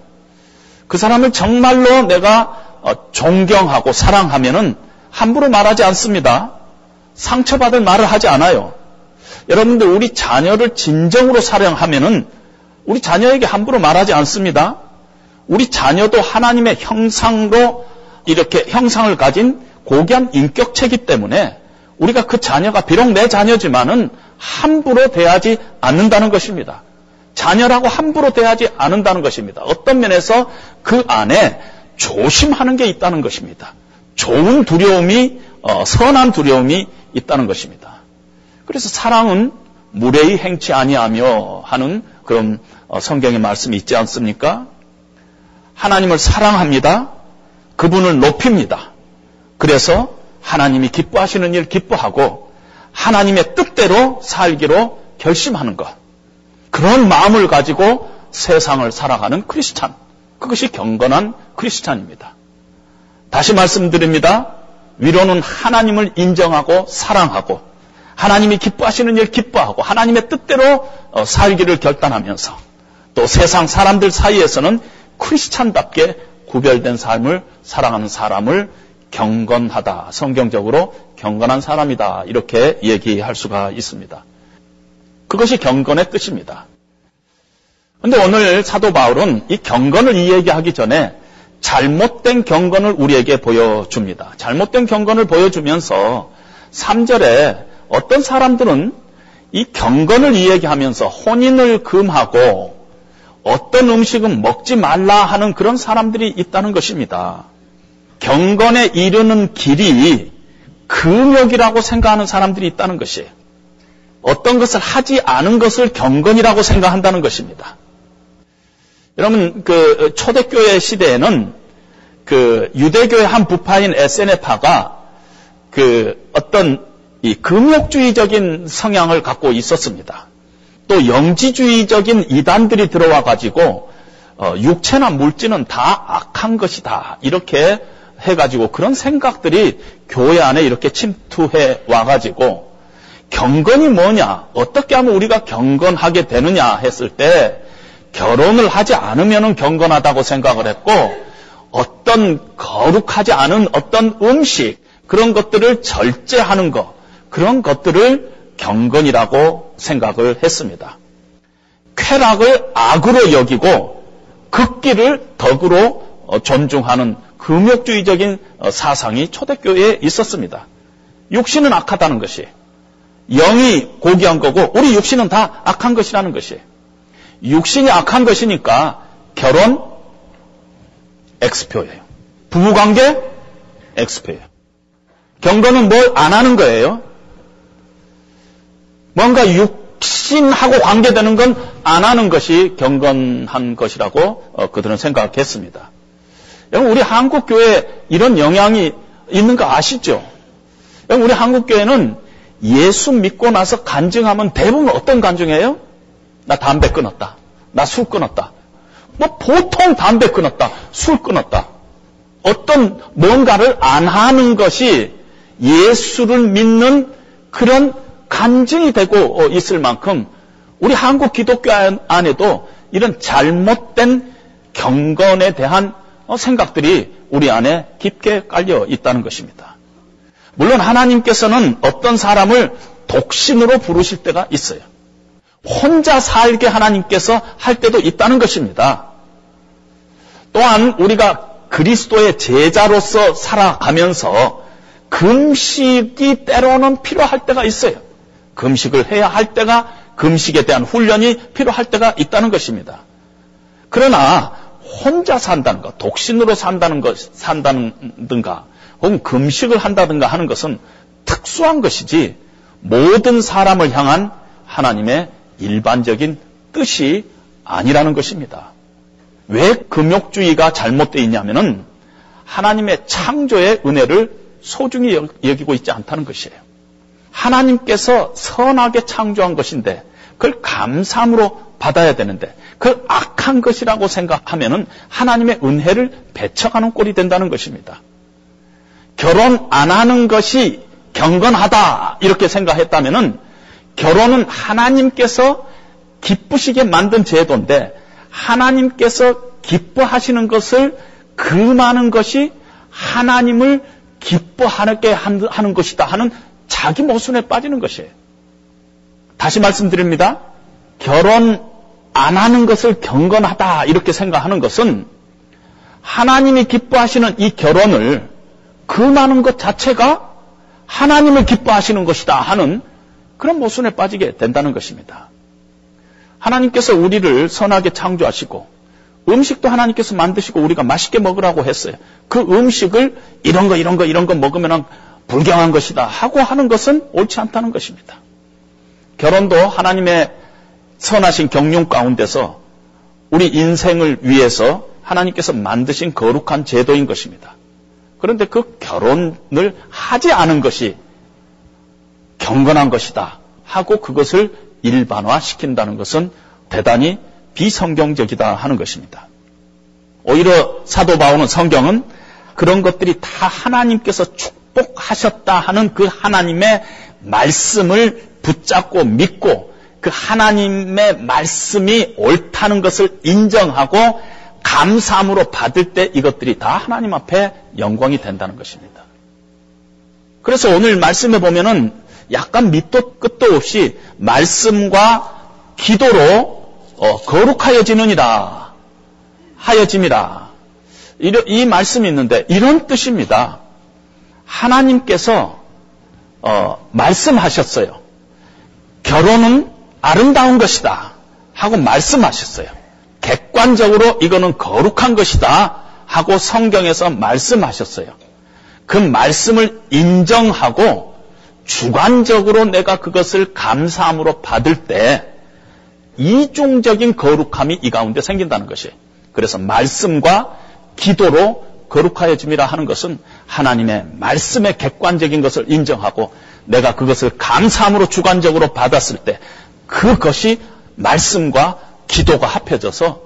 그 사람을 정말로 내가 어, 존경하고 사랑하면은 함부로 말하지 않습니다. 상처받을 말을 하지 않아요. 여러분들 우리 자녀를 진정으로 사랑하면은 우리 자녀에게 함부로 말하지 않습니다. 우리 자녀도 하나님의 형상으로 이렇게 형상을 가진 고귀한 인격체이기 때문에 우리가 그 자녀가 비록 내 자녀지만은 함부로 대하지 않는다는 것입니다. 자녀라고 함부로 대하지 않는다는 것입니다. 어떤 면에서 그 안에 조심하는 게 있다는 것입니다. 좋은 두려움이 어, 선한 두려움이 있다는 것입니다. 그래서 사랑은 무례히 행치 아니하며 하는 그런 어, 성경의 말씀이 있지 않습니까? 하나님을 사랑합니다. 그분을 높입니다. 그래서 하나님이 기뻐하시는 일 기뻐하고 하나님의 뜻대로 살기로 결심하는 것. 그런 마음을 가지고 세상을 살아가는 크리스찬. 그것이 경건한 크리스찬입니다. 다시 말씀드립니다. 위로는 하나님을 인정하고 사랑하고 하나님이 기뻐하시는 일 기뻐하고 하나님의 뜻대로 어, 살기를 결단하면서 또 세상 사람들 사이에서는 크리스찬답게 구별된 삶을 살아가는 사람을 경건하다. 성경적으로 경건한 사람이다. 이렇게 얘기할 수가 있습니다. 그것이 경건의 뜻입니다. 근데 오늘 사도 바울은 이 경건을 이야기하기 전에 잘못된 경건을 우리에게 보여줍니다. 잘못된 경건을 보여주면서 3절에 어떤 사람들은 이 경건을 이야기하면서 혼인을 금하고 어떤 음식은 먹지 말라 하는 그런 사람들이 있다는 것입니다. 경건에 이르는 길이 금욕이라고 생각하는 사람들이 있다는 것이에요. 어떤 것을 하지 않은 것을 경건이라고 생각한다는 것입니다. 여러분, 그 초대교회 시대에는 그 유대교의 한 부파인 에세네파가 그 어떤 이 금욕주의적인 성향을 갖고 있었습니다. 또 영지주의적인 이단들이 들어와 가지고 어, 육체나 물질은 다 악한 것이다 이렇게 해가지고 그런 생각들이 교회 안에 이렇게 침투해 와가지고 경건이 뭐냐 어떻게 하면 우리가 경건하게 되느냐 했을 때 결혼을 하지 않으면 경건하다고 생각을 했고 어떤 거룩하지 않은 어떤 음식 그런 것들을 절제하는 것 그런 것들을 경건이라고 생각을 했습니다. 쾌락을 악으로 여기고 극기를 덕으로 어, 존중하는 금욕주의적인 어, 사상이 초대교회에 있었습니다. 육신은 악하다는 것이 영이 고귀한 거고 우리 육신은 다 악한 것이라는 것이 육신이 악한 것이니까 결혼 엑스표예요. 부부관계 엑스표예요. 경건은 뭘 안 하는 거예요. 뭔가 육신하고 관계되는 건 안 하는 것이 경건한 것이라고 어, 그들은 생각했습니다. 여러분 우리 한국 교회에 이런 영향이 있는 거 아시죠? 여러분 우리 한국 교회는 예수 믿고 나서 간증하면 대부분 어떤 간증이에요? 나 담배 끊었다. 나 술 끊었다. 뭐 보통 담배 끊었다. 술 끊었다. 어떤 뭔가를 안 하는 것이 예수를 믿는 그런 간증이 되고 어, 있을 만큼 우리 한국 기독교 안에도 이런 잘못된 경건에 대한 어, 생각들이 우리 안에 깊게 깔려 있다는 것입니다. 물론 하나님께서는 어떤 사람을 독신으로 부르실 때가 있어요. 혼자 살게 하나님께서 할 때도 있다는 것입니다. 또한 우리가 그리스도의 제자로서 살아가면서 금식이 때로는 필요할 때가 있어요. 금식을 해야 할 때가 금식에 대한 훈련이 필요할 때가 있다는 것입니다. 그러나 혼자 산다는 것, 독신으로 산다는 것, 산다든가, 혹은 금식을 한다든가 하는 것은 특수한 것이지 모든 사람을 향한 하나님의 일반적인 뜻이 아니라는 것입니다. 왜 금욕주의가 잘못되어 있냐면은 하나님의 창조의 은혜를 소중히 여기고 있지 않다는 것이에요. 하나님께서 선하게 창조한 것인데 그걸 감사함으로 받아야 되는데 그걸 악한 것이라고 생각하면은 하나님의 은혜를 배척하는 꼴이 된다는 것입니다. 결혼 안 하는 것이 경건하다 이렇게 생각했다면은 결혼은 하나님께서 기쁘시게 만든 제도인데 하나님께서 기뻐하시는 것을 금하는 것이 하나님을 기뻐하게 하는 것이다 하는 자기 모순에 빠지는 것이에요. 다시 말씀드립니다. 결혼 안 하는 것을 경건하다 이렇게 생각하는 것은 하나님이 기뻐하시는 이 결혼을 금하는 것 자체가 하나님을 기뻐하시는 것이다 하는 그런 모순에 빠지게 된다는 것입니다. 하나님께서 우리를 선하게 창조하시고 음식도 하나님께서 만드시고 우리가 맛있게 먹으라고 했어요. 그 음식을 이런 거 이런 거 이런 거 먹으면 불경한 것이다 하고 하는 것은 옳지 않다는 것입니다. 결혼도 하나님의 선하신 경륜 가운데서 우리 인생을 위해서 하나님께서 만드신 거룩한 제도인 것입니다. 그런데 그 결혼을 하지 않은 것이 경건한 것이다 하고 그것을 일반화시킨다는 것은 대단히 비성경적이다 하는 것입니다. 오히려 사도 바울은 성경은 그런 것들이 다 하나님께서 축복하셨다 하는 그 하나님의 말씀을 붙잡고 믿고 그 하나님의 말씀이 옳다는 것을 인정하고 감사함으로 받을 때 이것들이 다 하나님 앞에 영광이 된다는 것입니다. 그래서 오늘 말씀에 보면은 약간 밑도 끝도 없이 말씀과 기도로 어, 거룩하여지느니라 하여짐이라 이, 이 말씀이 있는데 이런 뜻입니다. 하나님께서 어, 말씀하셨어요. 결혼은 아름다운 것이다 하고 말씀하셨어요. 객관적으로 이거는 거룩한 것이다 하고 성경에서 말씀하셨어요. 그 말씀을 인정하고 주관적으로 내가 그것을 감사함으로 받을 때 이중적인 거룩함이 이 가운데 생긴다는 것이에요. 그래서 말씀과 기도로 거룩하여짐이라 하는 것은 하나님의 말씀의 객관적인 것을 인정하고 내가 그것을 감사함으로 주관적으로 받았을 때 그것이 말씀과 기도가 합해져서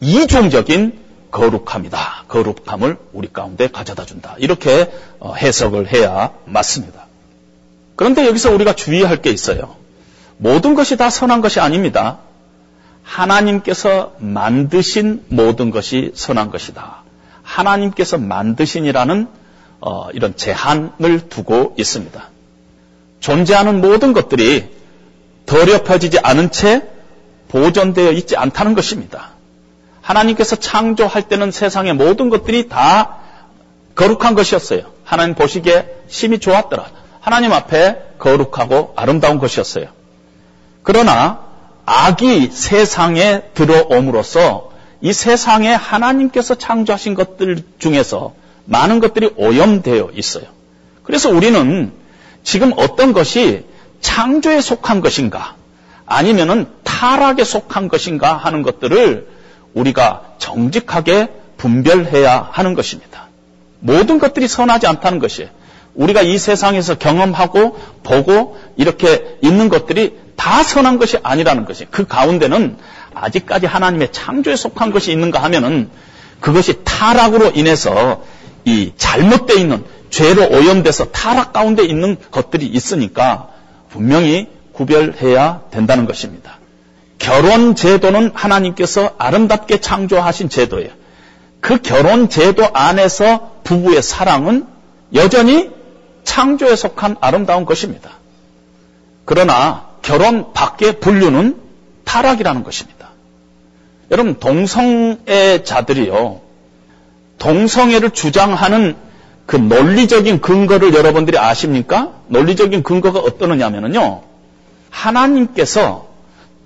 이중적인 거룩함이다. 거룩함을 우리 가운데 가져다 준다. 이렇게 어, 해석을 해야 맞습니다. 그런데 여기서 우리가 주의할 게 있어요. 모든 것이 다 선한 것이 아닙니다. 하나님께서 만드신 모든 것이 선한 것이다. 하나님께서 만드신이라는 어, 이런 제한을 두고 있습니다. 존재하는 모든 것들이 더럽혀지지 않은 채 보존되어 있지 않다는 것입니다. 하나님께서 창조할 때는 세상의 모든 것들이 다 거룩한 것이었어요. 하나님 보시기에 심히 좋았더라. 하나님 앞에 거룩하고 아름다운 것이었어요. 그러나 악이 세상에 들어옴으로써 이 세상에 하나님께서 창조하신 것들 중에서 많은 것들이 오염되어 있어요. 그래서 우리는 지금 어떤 것이 창조에 속한 것인가 아니면은 타락에 속한 것인가 하는 것들을 우리가 정직하게 분별해야 하는 것입니다. 모든 것들이 선하지 않다는 것이에요. 우리가 이 세상에서 경험하고 보고 이렇게 있는 것들이 다 선한 것이 아니라는 것이 그 가운데는 아직까지 하나님의 창조에 속한 것이 있는가 하면은 그것이 타락으로 인해서 이 잘못되어 있는 죄로 오염돼서 타락 가운데 있는 것들이 있으니까 분명히 구별해야 된다는 것입니다. 결혼 제도는 하나님께서 아름답게 창조하신 제도예요. 그 결혼 제도 안에서 부부의 사랑은 여전히 창조에 속한 아름다운 것입니다. 그러나 결혼 밖의 분류는 타락이라는 것입니다. 여러분 동성애자들이요. 동성애를 주장하는 그 논리적인 근거를 여러분들이 아십니까? 논리적인 근거가 어떠느냐면요. 하나님께서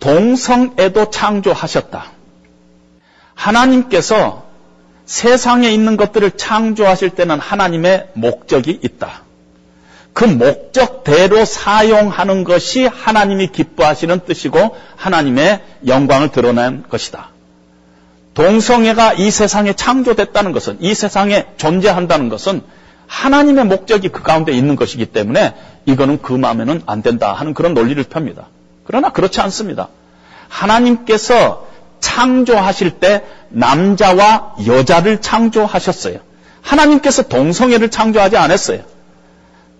동성애도 창조하셨다. 하나님께서 세상에 있는 것들을 창조하실 때는 하나님의 목적이 있다. 그 목적대로 사용하는 것이 하나님이 기뻐하시는 뜻이고 하나님의 영광을 드러낸 것이다. 동성애가 이 세상에 창조됐다는 것은 이 세상에 존재한다는 것은 하나님의 목적이 그 가운데 있는 것이기 때문에 이거는 금하면은 안 된다 하는 그런 논리를 펴니다. 그러나 그렇지 않습니다. 하나님께서 창조하실 때 남자와 여자를 창조하셨어요. 하나님께서 동성애를 창조하지 않았어요.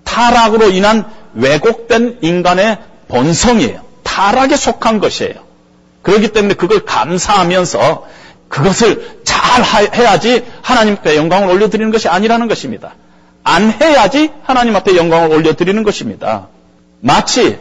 타락으로 인한 왜곡된 인간의 본성이에요. 타락에 속한 것이에요. 그렇기 때문에 그걸 감사하면서 그것을 잘 해야지 하나님 앞에 영광을 올려드리는 것이 아니라는 것입니다. 안 해야지 하나님 앞에 영광을 올려드리는 것입니다. 마치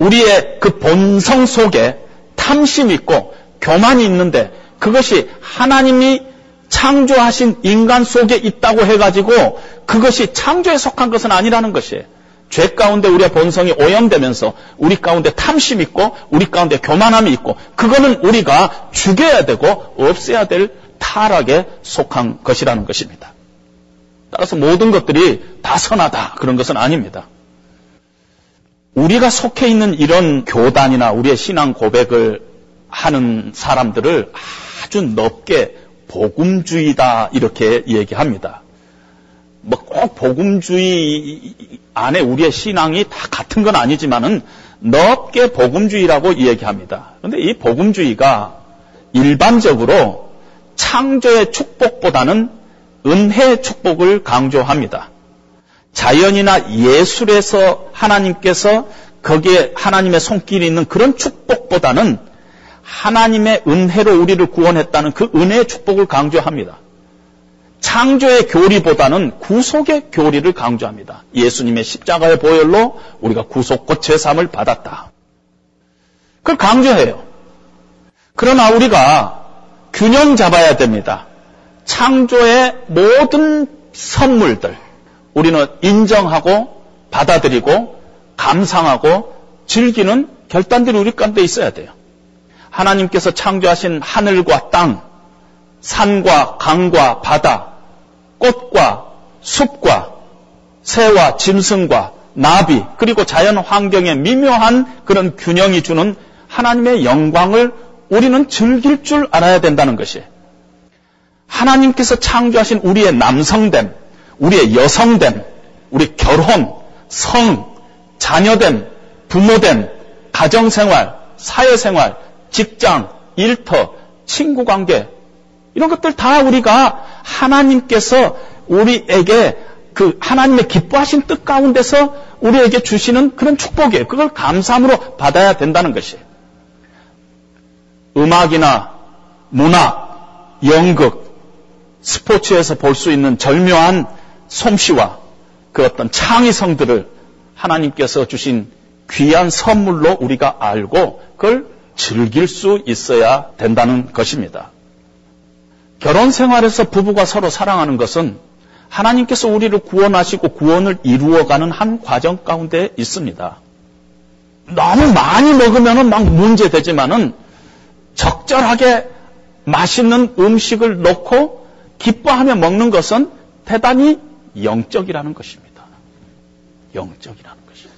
우리의 그 본성 속에 탐심 있고 교만이 있는데 그것이 하나님이 창조하신 인간 속에 있다고 해가지고 그것이 창조에 속한 것은 아니라는 것이에요. 죄 가운데 우리의 본성이 오염되면서 우리 가운데 탐심 있고 우리 가운데 교만함이 있고 그거는 우리가 죽여야 되고 없애야 될 타락에 속한 것이라는 것입니다. 따라서 모든 것들이 다 선하다 그런 것은 아닙니다. 우리가 속해 있는 이런 교단이나 우리의 신앙 고백을 하는 사람들을 아주 넓게 복음주의다 이렇게 얘기합니다. 뭐 꼭 복음주의 안에 우리의 신앙이 다 같은 건 아니지만은 넓게 복음주의라고 얘기합니다. 그런데 이 복음주의가 일반적으로 창조의 축복보다는 은혜의 축복을 강조합니다. 자연이나 예술에서 하나님께서 거기에 하나님의 손길이 있는 그런 축복보다는 하나님의 은혜로 우리를 구원했다는 그 은혜의 축복을 강조합니다. 창조의 교리보다는 구속의 교리를 강조합니다. 예수님의 십자가의 보혈로 우리가 구속과 죄삼을 받았다. 그걸 강조해요. 그러나 우리가 균형 잡아야 됩니다. 창조의 모든 선물들 우리는 인정하고 받아들이고 감상하고 즐기는 결단들이 우리 가운데 있어야 돼요. 하나님께서 창조하신 하늘과 땅, 산과 강과 바다, 꽃과 숲과 새와 짐승과 나비, 그리고 자연 환경의 미묘한 그런 균형이 주는 하나님의 영광을 우리는 즐길 줄 알아야 된다는 것이 하나님께서 창조하신 우리의 남성됨, 우리의 여성됨, 우리 결혼, 성, 자녀됨, 부모됨, 가정생활, 사회생활, 직장, 일터, 친구 관계, 이런 것들 다 우리가 하나님께서 우리에게 그 하나님의 기뻐하신 뜻 가운데서 우리에게 주시는 그런 축복이에요. 그걸 감사함으로 받아야 된다는 것이에요. 음악이나 문학, 연극, 스포츠에서 볼 수 있는 절묘한 솜씨와 그 어떤 창의성들을 하나님께서 주신 귀한 선물로 우리가 알고 그걸 즐길 수 있어야 된다는 것입니다. 결혼 생활에서 부부가 서로 사랑하는 것은 하나님께서 우리를 구원하시고 구원을 이루어가는 한 과정 가운데 있습니다. 너무 많이 먹으면 막 문제되지만은 적절하게 맛있는 음식을 넣고 기뻐하며 먹는 것은 대단히 영적이라는 것입니다. 영적이라는 것입니다.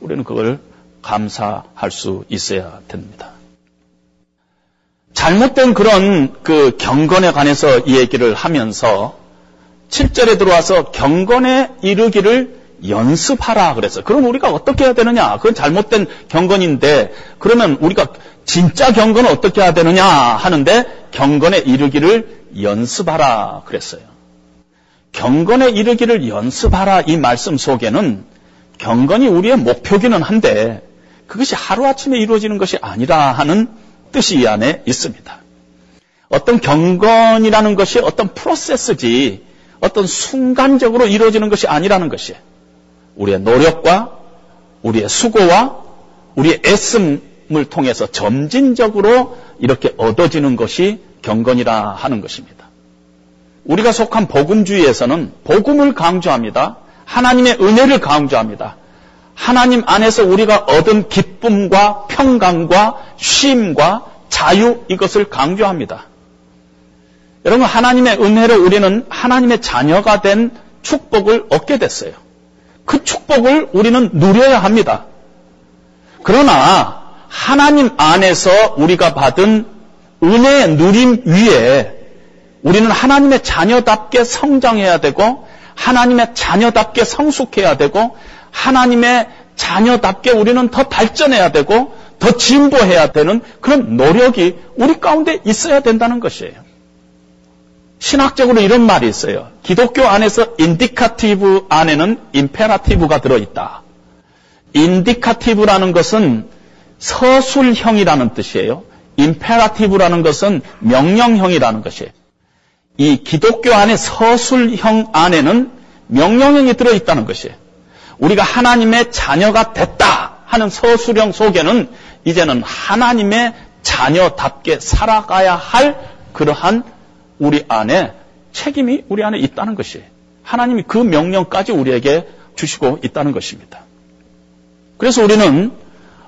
우리는 그걸 감사할 수 있어야 됩니다. 잘못된 그런 그 경건에 관해서 이 얘기를 하면서 7절에 들어와서 경건에 이르기를 연습하라 그래서 그럼 우리가 어떻게 해야 되느냐? 그건 잘못된 경건인데 그러면 우리가 진짜 경건은 어떻게 해야 되느냐 하는데 경건에 이르기를 연습하라 그랬어요. 경건에 이르기를 연습하라 이 말씀 속에는 경건이 우리의 목표기는 한데 그것이 하루아침에 이루어지는 것이 아니라 하는 뜻이 이 안에 있습니다. 어떤 경건이라는 것이 어떤 프로세스지 어떤 순간적으로 이루어지는 것이 아니라는 것이 우리의 노력과 우리의 수고와 우리의 애씀을 통해서 점진적으로 이렇게 얻어지는 것이 경건이라 하는 것입니다. 우리가 속한 복음주의에서는 복음을 강조합니다. 하나님의 은혜를 강조합니다. 하나님 안에서 우리가 얻은 기쁨과 평강과 쉼과 자유 이것을 강조합니다. 여러분 하나님의 은혜로 우리는 하나님의 자녀가 된 축복을 얻게 됐어요. 그 축복을 우리는 누려야 합니다. 그러나 하나님 안에서 우리가 받은 은혜의 누림 위에 우리는 하나님의 자녀답게 성장해야 되고 하나님의 자녀답게 성숙해야 되고 하나님의 자녀답게 우리는 더 발전해야 되고 더 진보해야 되는 그런 노력이 우리 가운데 있어야 된다는 것이에요. 신학적으로 이런 말이 있어요. 기독교 안에서 indicative 안에는 imperative가 들어있다. indicative라는 것은 서술형이라는 뜻이에요. imperative라는 것은 명령형이라는 것이에요. 이 기독교 안에 서술형 안에는 명령형이 들어있다는 것이에요. 우리가 하나님의 자녀가 됐다 하는 서술형 속에는 이제는 하나님의 자녀답게 살아가야 할 그러한 우리 안에 책임이 우리 안에 있다는 것이에요. 하나님이 그 명령까지 우리에게 주시고 있다는 것입니다. 그래서 우리는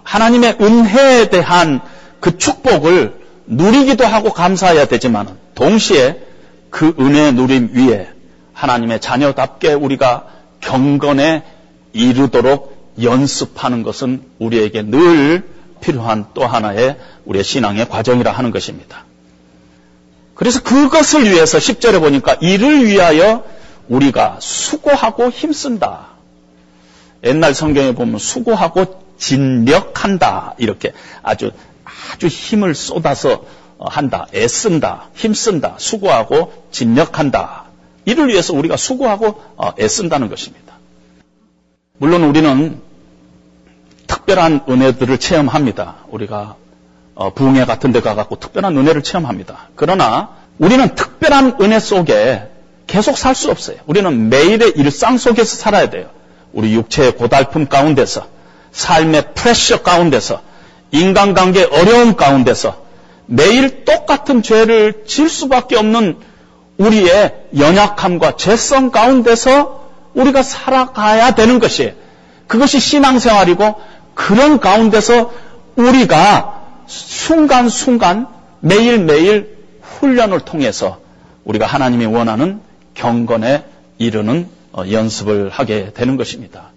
하나님의 은혜에 대한 그 축복을 누리기도 하고 감사해야 되지만 동시에 그 은혜 누림 위에 하나님의 자녀답게 우리가 경건에 이르도록 연습하는 것은 우리에게 늘 필요한 또 하나의 우리의 신앙의 과정이라 하는 것입니다. 그래서 그것을 위해서 10절에 보니까 이를 위하여 우리가 수고하고 힘쓴다. 옛날 성경에 보면 수고하고 진력한다. 이렇게 아주 아주 힘을 쏟아서 한다. 애쓴다. 힘쓴다. 수고하고 진력한다. 이를 위해서 우리가 수고하고 애쓴다는 것입니다. 물론 우리는 특별한 은혜들을 체험합니다. 우리가 부흥회 같은 데 가갖고 특별한 은혜를 체험합니다. 그러나 우리는 특별한 은혜 속에 계속 살 수 없어요. 우리는 매일의 일상 속에서 살아야 돼요. 우리 육체의 고달픔 가운데서, 삶의 프레셔 가운데서, 인간관계 어려움 가운데서 매일 똑같은 죄를 질 수밖에 없는 우리의 연약함과 죄성 가운데서 우리가 살아가야 되는 것이에요. 그것이 신앙생활이고 그런 가운데서 우리가 순간순간 매일매일 훈련을 통해서 우리가 하나님이 원하는 경건에 이르는 연습을 하게 되는 것입니다.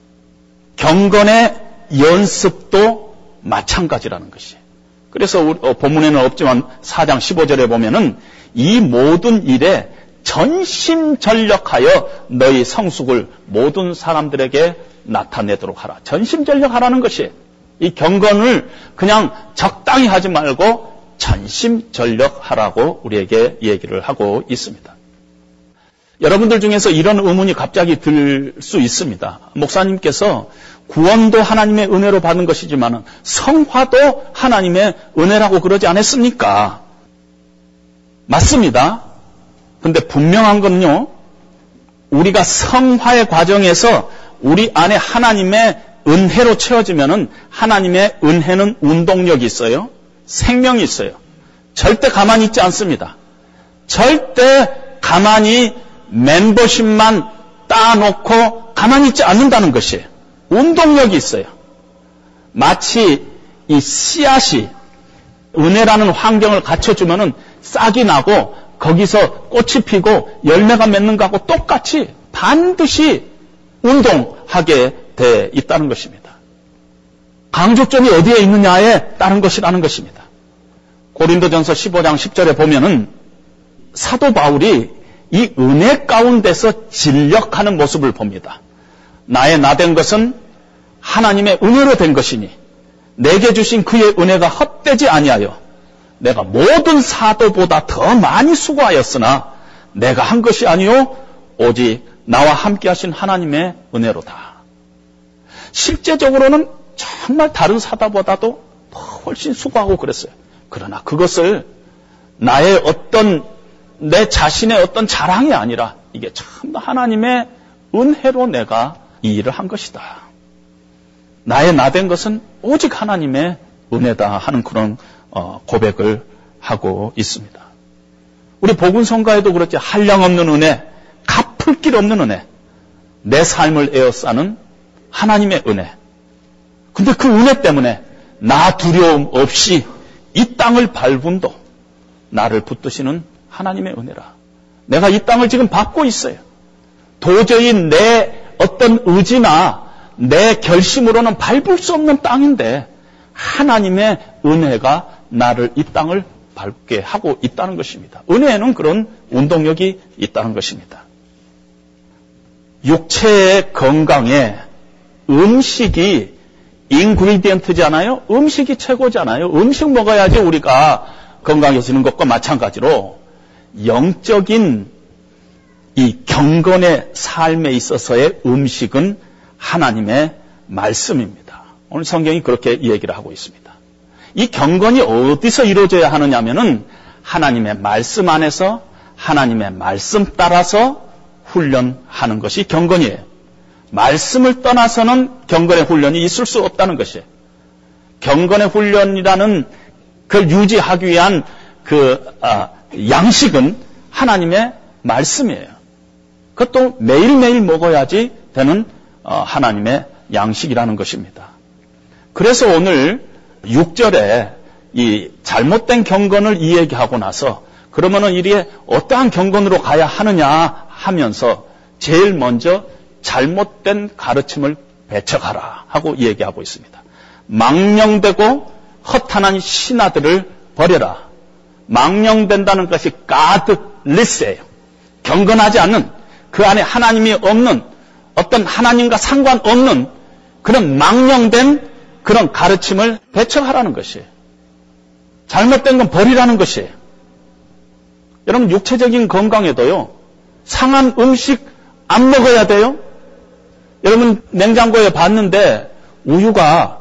경건의 연습도 마찬가지라는 것이에요. 그래서 본문에는 없지만 4장 15절에 보면은 이 모든 일에 전심전력하여 너희 성숙을 모든 사람들에게 나타내도록 하라. 전심전력하라는 것이 이 경건을 그냥 적당히 하지 말고 전심전력하라고 우리에게 얘기를 하고 있습니다. 여러분들 중에서 이런 의문이 갑자기 들 수 있습니다. 목사님께서 구원도 하나님의 은혜로 받은 것이지만 성화도 하나님의 은혜라고 그러지 않았습니까? 맞습니다. 근데 분명한 건요, 우리가 성화의 과정에서 우리 안에 하나님의 은혜로 채워지면은 하나님의 은혜는 운동력이 있어요. 생명이 있어요. 절대 가만히 있지 않습니다. 절대 가만히 멤버십만 따놓고 가만히 있지 않는다는 것이에요. 운동력이 있어요. 마치 이 씨앗이 은혜라는 환경을 갖춰주면은 싹이 나고 거기서 꽃이 피고 열매가 맺는 것하고 똑같이 반드시 운동하게 돼 있다는 것입니다. 강조점이 어디에 있느냐에 따른 것이라는 것입니다. 고린도전서 15장 10절에 보면은 사도 바울이 이 은혜 가운데서 진력하는 모습을 봅니다. 나의 나 된 것은 하나님의 은혜로 된 것이니 내게 주신 그의 은혜가 헛되지 아니하여 내가 모든 사도보다 더 많이 수고하였으나 내가 한 것이 아니요 오직 나와 함께 하신 하나님의 은혜로다. 실제적으로는 정말 다른 사도보다도 훨씬 수고하고 그랬어요. 그러나 그것을 나의 어떤 내 자신의 어떤 자랑이 아니라 이게 참 하나님의 은혜로 내가 이 일을 한 것이다. 나의 나 된 것은 오직 하나님의 은혜다 하는 그런 어, 고백을 하고 있습니다. 우리 복음성가에도 그렇지 한량 없는 은혜, 갚을 길 없는 은혜, 내 삶을 에워싸는 하나님의 은혜. 근데 그 은혜 때문에 나 두려움 없이 이 땅을 밟음도 나를 붙드시는 하나님의 은혜라. 내가 이 땅을 지금 밟고 있어요. 도저히 내 어떤 의지나 내 결심으로는 밟을 수 없는 땅인데 하나님의 은혜가 나를 이 땅을 밟게 하고 있다는 것입니다. 은혜에는 그런 운동력이 있다는 것입니다. 육체의 건강에 음식이 인그리디언트잖아요. 음식이 최고잖아요. 음식 먹어야지 우리가 건강해지는 것과 마찬가지로 영적인 이 경건의 삶에 있어서의 음식은 하나님의 말씀입니다. 오늘 성경이 그렇게 얘기를 하고 있습니다. 이 경건이 어디서 이루어져야 하느냐면은 하나님의 말씀 안에서 하나님의 말씀 따라서 훈련하는 것이 경건이에요. 말씀을 떠나서는 경건의 훈련이 있을 수 없다는 것이에요. 경건의 훈련이라는 그걸 유지하기 위한 그 아, 양식은 하나님의 말씀이에요. 그것도 매일매일 먹어야지 되는 어, 하나님의 양식이라는 것입니다. 그래서 오늘 6절에 이 잘못된 경건을 이야기하고 나서 그러면은 이리에 어떠한 경건으로 가야 하느냐 하면서 제일 먼저 잘못된 가르침을 배척하라 하고 얘기하고 있습니다. 망령되고 허탄한 신하들을 버려라. 망령된다는 것이 가드리스예요. 경건하지 않는 그 안에 하나님이 없는 어떤 하나님과 상관없는 그런 망령된 그런 가르침을 배척하라는 것이에요. 잘못된 건 버리라는 것이에요. 여러분 육체적인 건강에도요. 상한 음식 안 먹어야 돼요. 여러분 냉장고에 봤는데 우유가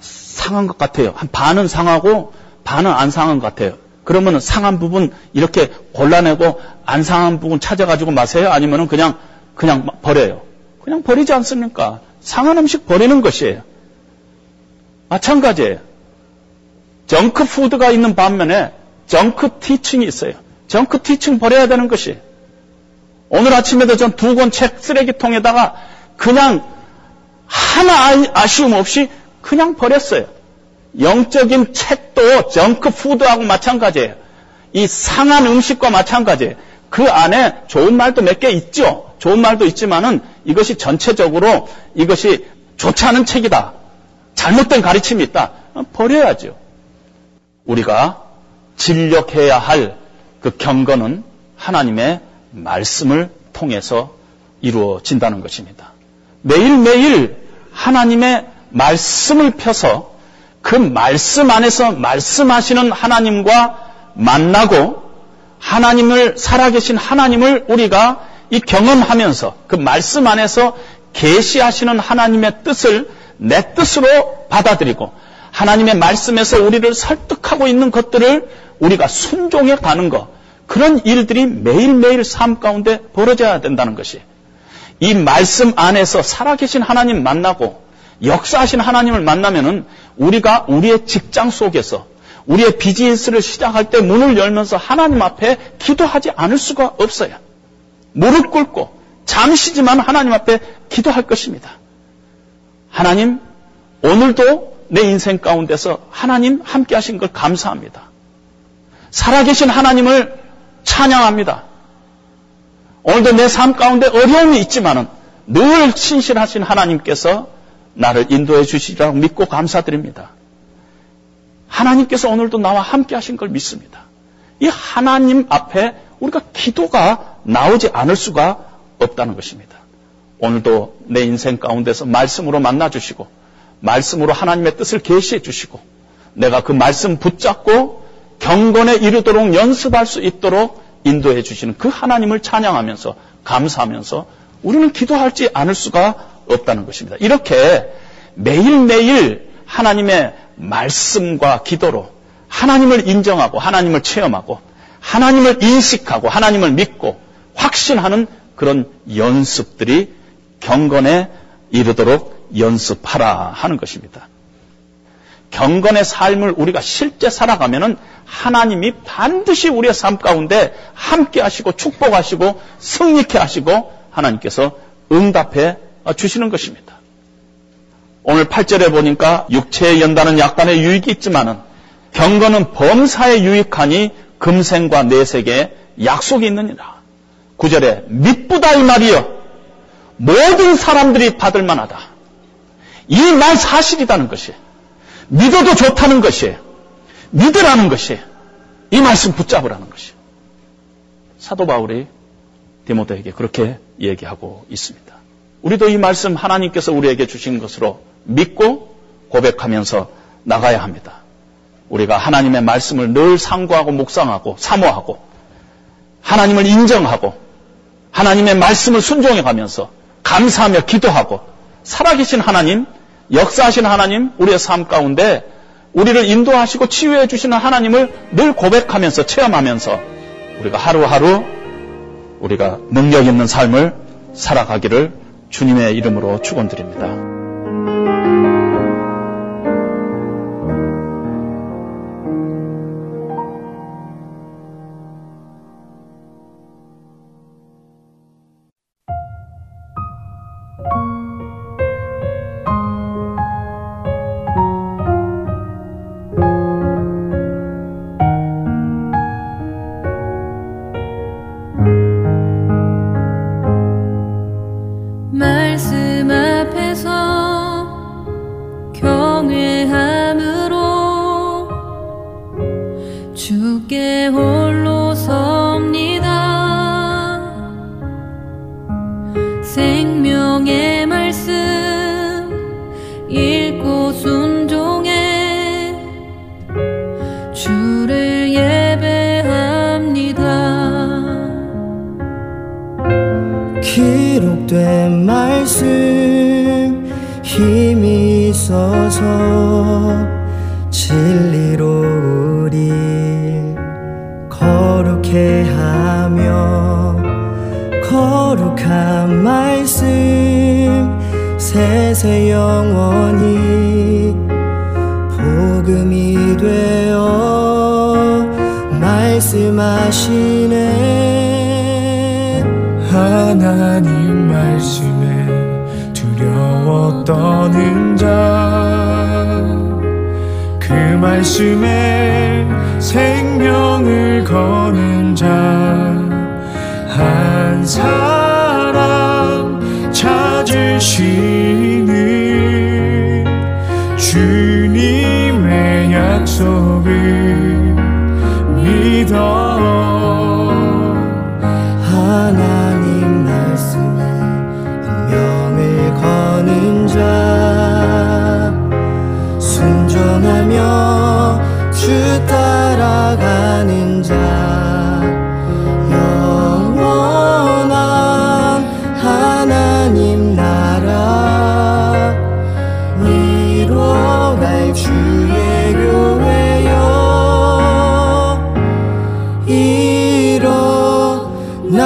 상한 것 같아요. 한 반은 상하고 반은 안 상한 것 같아요. 그러면 상한 부분 이렇게 골라내고 안 상한 부분 찾아가지고 마세요? 아니면 그냥 그냥 버려요? 그냥 버리지 않습니까? 상한 음식 버리는 것이에요. 마찬가지예요. 정크 푸드가 있는 반면에 정크 티칭이 있어요. 정크 티칭 버려야 되는 것이. 오늘 아침에도 전 두 권 책 쓰레기통에다가 그냥 하나 아쉬움 없이 그냥 버렸어요. 영적인 책도 정크 푸드하고 마찬가지예요. 이 상한 음식과 마찬가지예요. 그 안에 좋은 말도 몇 개 있죠. 좋은 말도 있지만은 이것이 전체적으로 이것이 좋지 않은 책이다. 잘못된 가르침이 있다. 버려야죠. 우리가 진력해야 할 그 경건은 하나님의 말씀을 통해서 이루어진다는 것입니다. 매일매일 하나님의 말씀을 펴서 그 말씀 안에서 말씀하시는 하나님과 만나고 하나님을 살아계신 하나님을 우리가 이 경험하면서 그 말씀 안에서 계시하시는 하나님의 뜻을 내 뜻으로 받아들이고 하나님의 말씀에서 우리를 설득하고 있는 것들을 우리가 순종해 가는 것 그런 일들이 매일매일 삶 가운데 벌어져야 된다는 것이 이 말씀 안에서 살아계신 하나님 만나고 역사하신 하나님을 만나면은 우리가 우리의 직장 속에서 우리의 비즈니스를 시작할 때 문을 열면서 하나님 앞에 기도하지 않을 수가 없어요. 무릎 꿇고 잠시지만 하나님 앞에 기도할 것입니다. 하나님, 오늘도 내 인생 가운데서 하나님 함께 하신 걸 감사합니다. 살아계신 하나님을 찬양합니다. 오늘도 내 삶 가운데 어려움이 있지만은 늘 신실하신 하나님께서 나를 인도해 주시리라고 믿고 감사드립니다. 하나님께서 오늘도 나와 함께 하신 걸 믿습니다. 이 하나님 앞에 우리가 기도가 나오지 않을 수가 없다는 것입니다. 오늘도 내 인생 가운데서 말씀으로 만나 주시고 말씀으로 하나님의 뜻을 계시해 주시고 내가 그 말씀 붙잡고 경건에 이르도록 연습할 수 있도록 인도해 주시는 그 하나님을 찬양하면서 감사하면서 우리는 기도하지 않을 수가 없다는 것입니다. 이렇게 매일매일 하나님의 말씀과 기도로 하나님을 인정하고 하나님을 체험하고 하나님을 인식하고 하나님을 믿고 확신하는 그런 연습들이 경건에 이르도록 연습하라 하는 것입니다. 경건의 삶을 우리가 실제 살아가면은 하나님이 반드시 우리의 삶 가운데 함께 하시고 축복하시고 승리케 하시고 하나님께서 응답해 주시는 것입니다. 오늘 8절에 보니까 육체에 연다는 약간의 유익이 있지만은 경건은 범사에 유익하니 금생과 내색에 약속이 있느니라. 9절에 믿부다 이 말이여 모든 사람들이 받을 만하다. 이 말 사실이다는 것이 믿어도 좋다는 것이 믿으라는 것이 이 말씀 붙잡으라는 것이 사도 바울이 디모데에게 그렇게 얘기하고 있습니다. 우리도 이 말씀 하나님께서 우리에게 주신 것으로 믿고 고백하면서 나가야 합니다. 우리가 하나님의 말씀을 늘 상고하고 묵상하고 사모하고 하나님을 인정하고 하나님의 말씀을 순종해 가면서 감사하며 기도하고 살아계신 하나님, 역사하신 하나님, 우리의 삶 가운데
우리를 인도하시고 치유해 주시는 하나님을 늘 고백하면서 체험하면서 우리가 하루하루 우리가 능력 있는 삶을 살아가기를 주님의 이름으로 축원드립니다.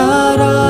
da da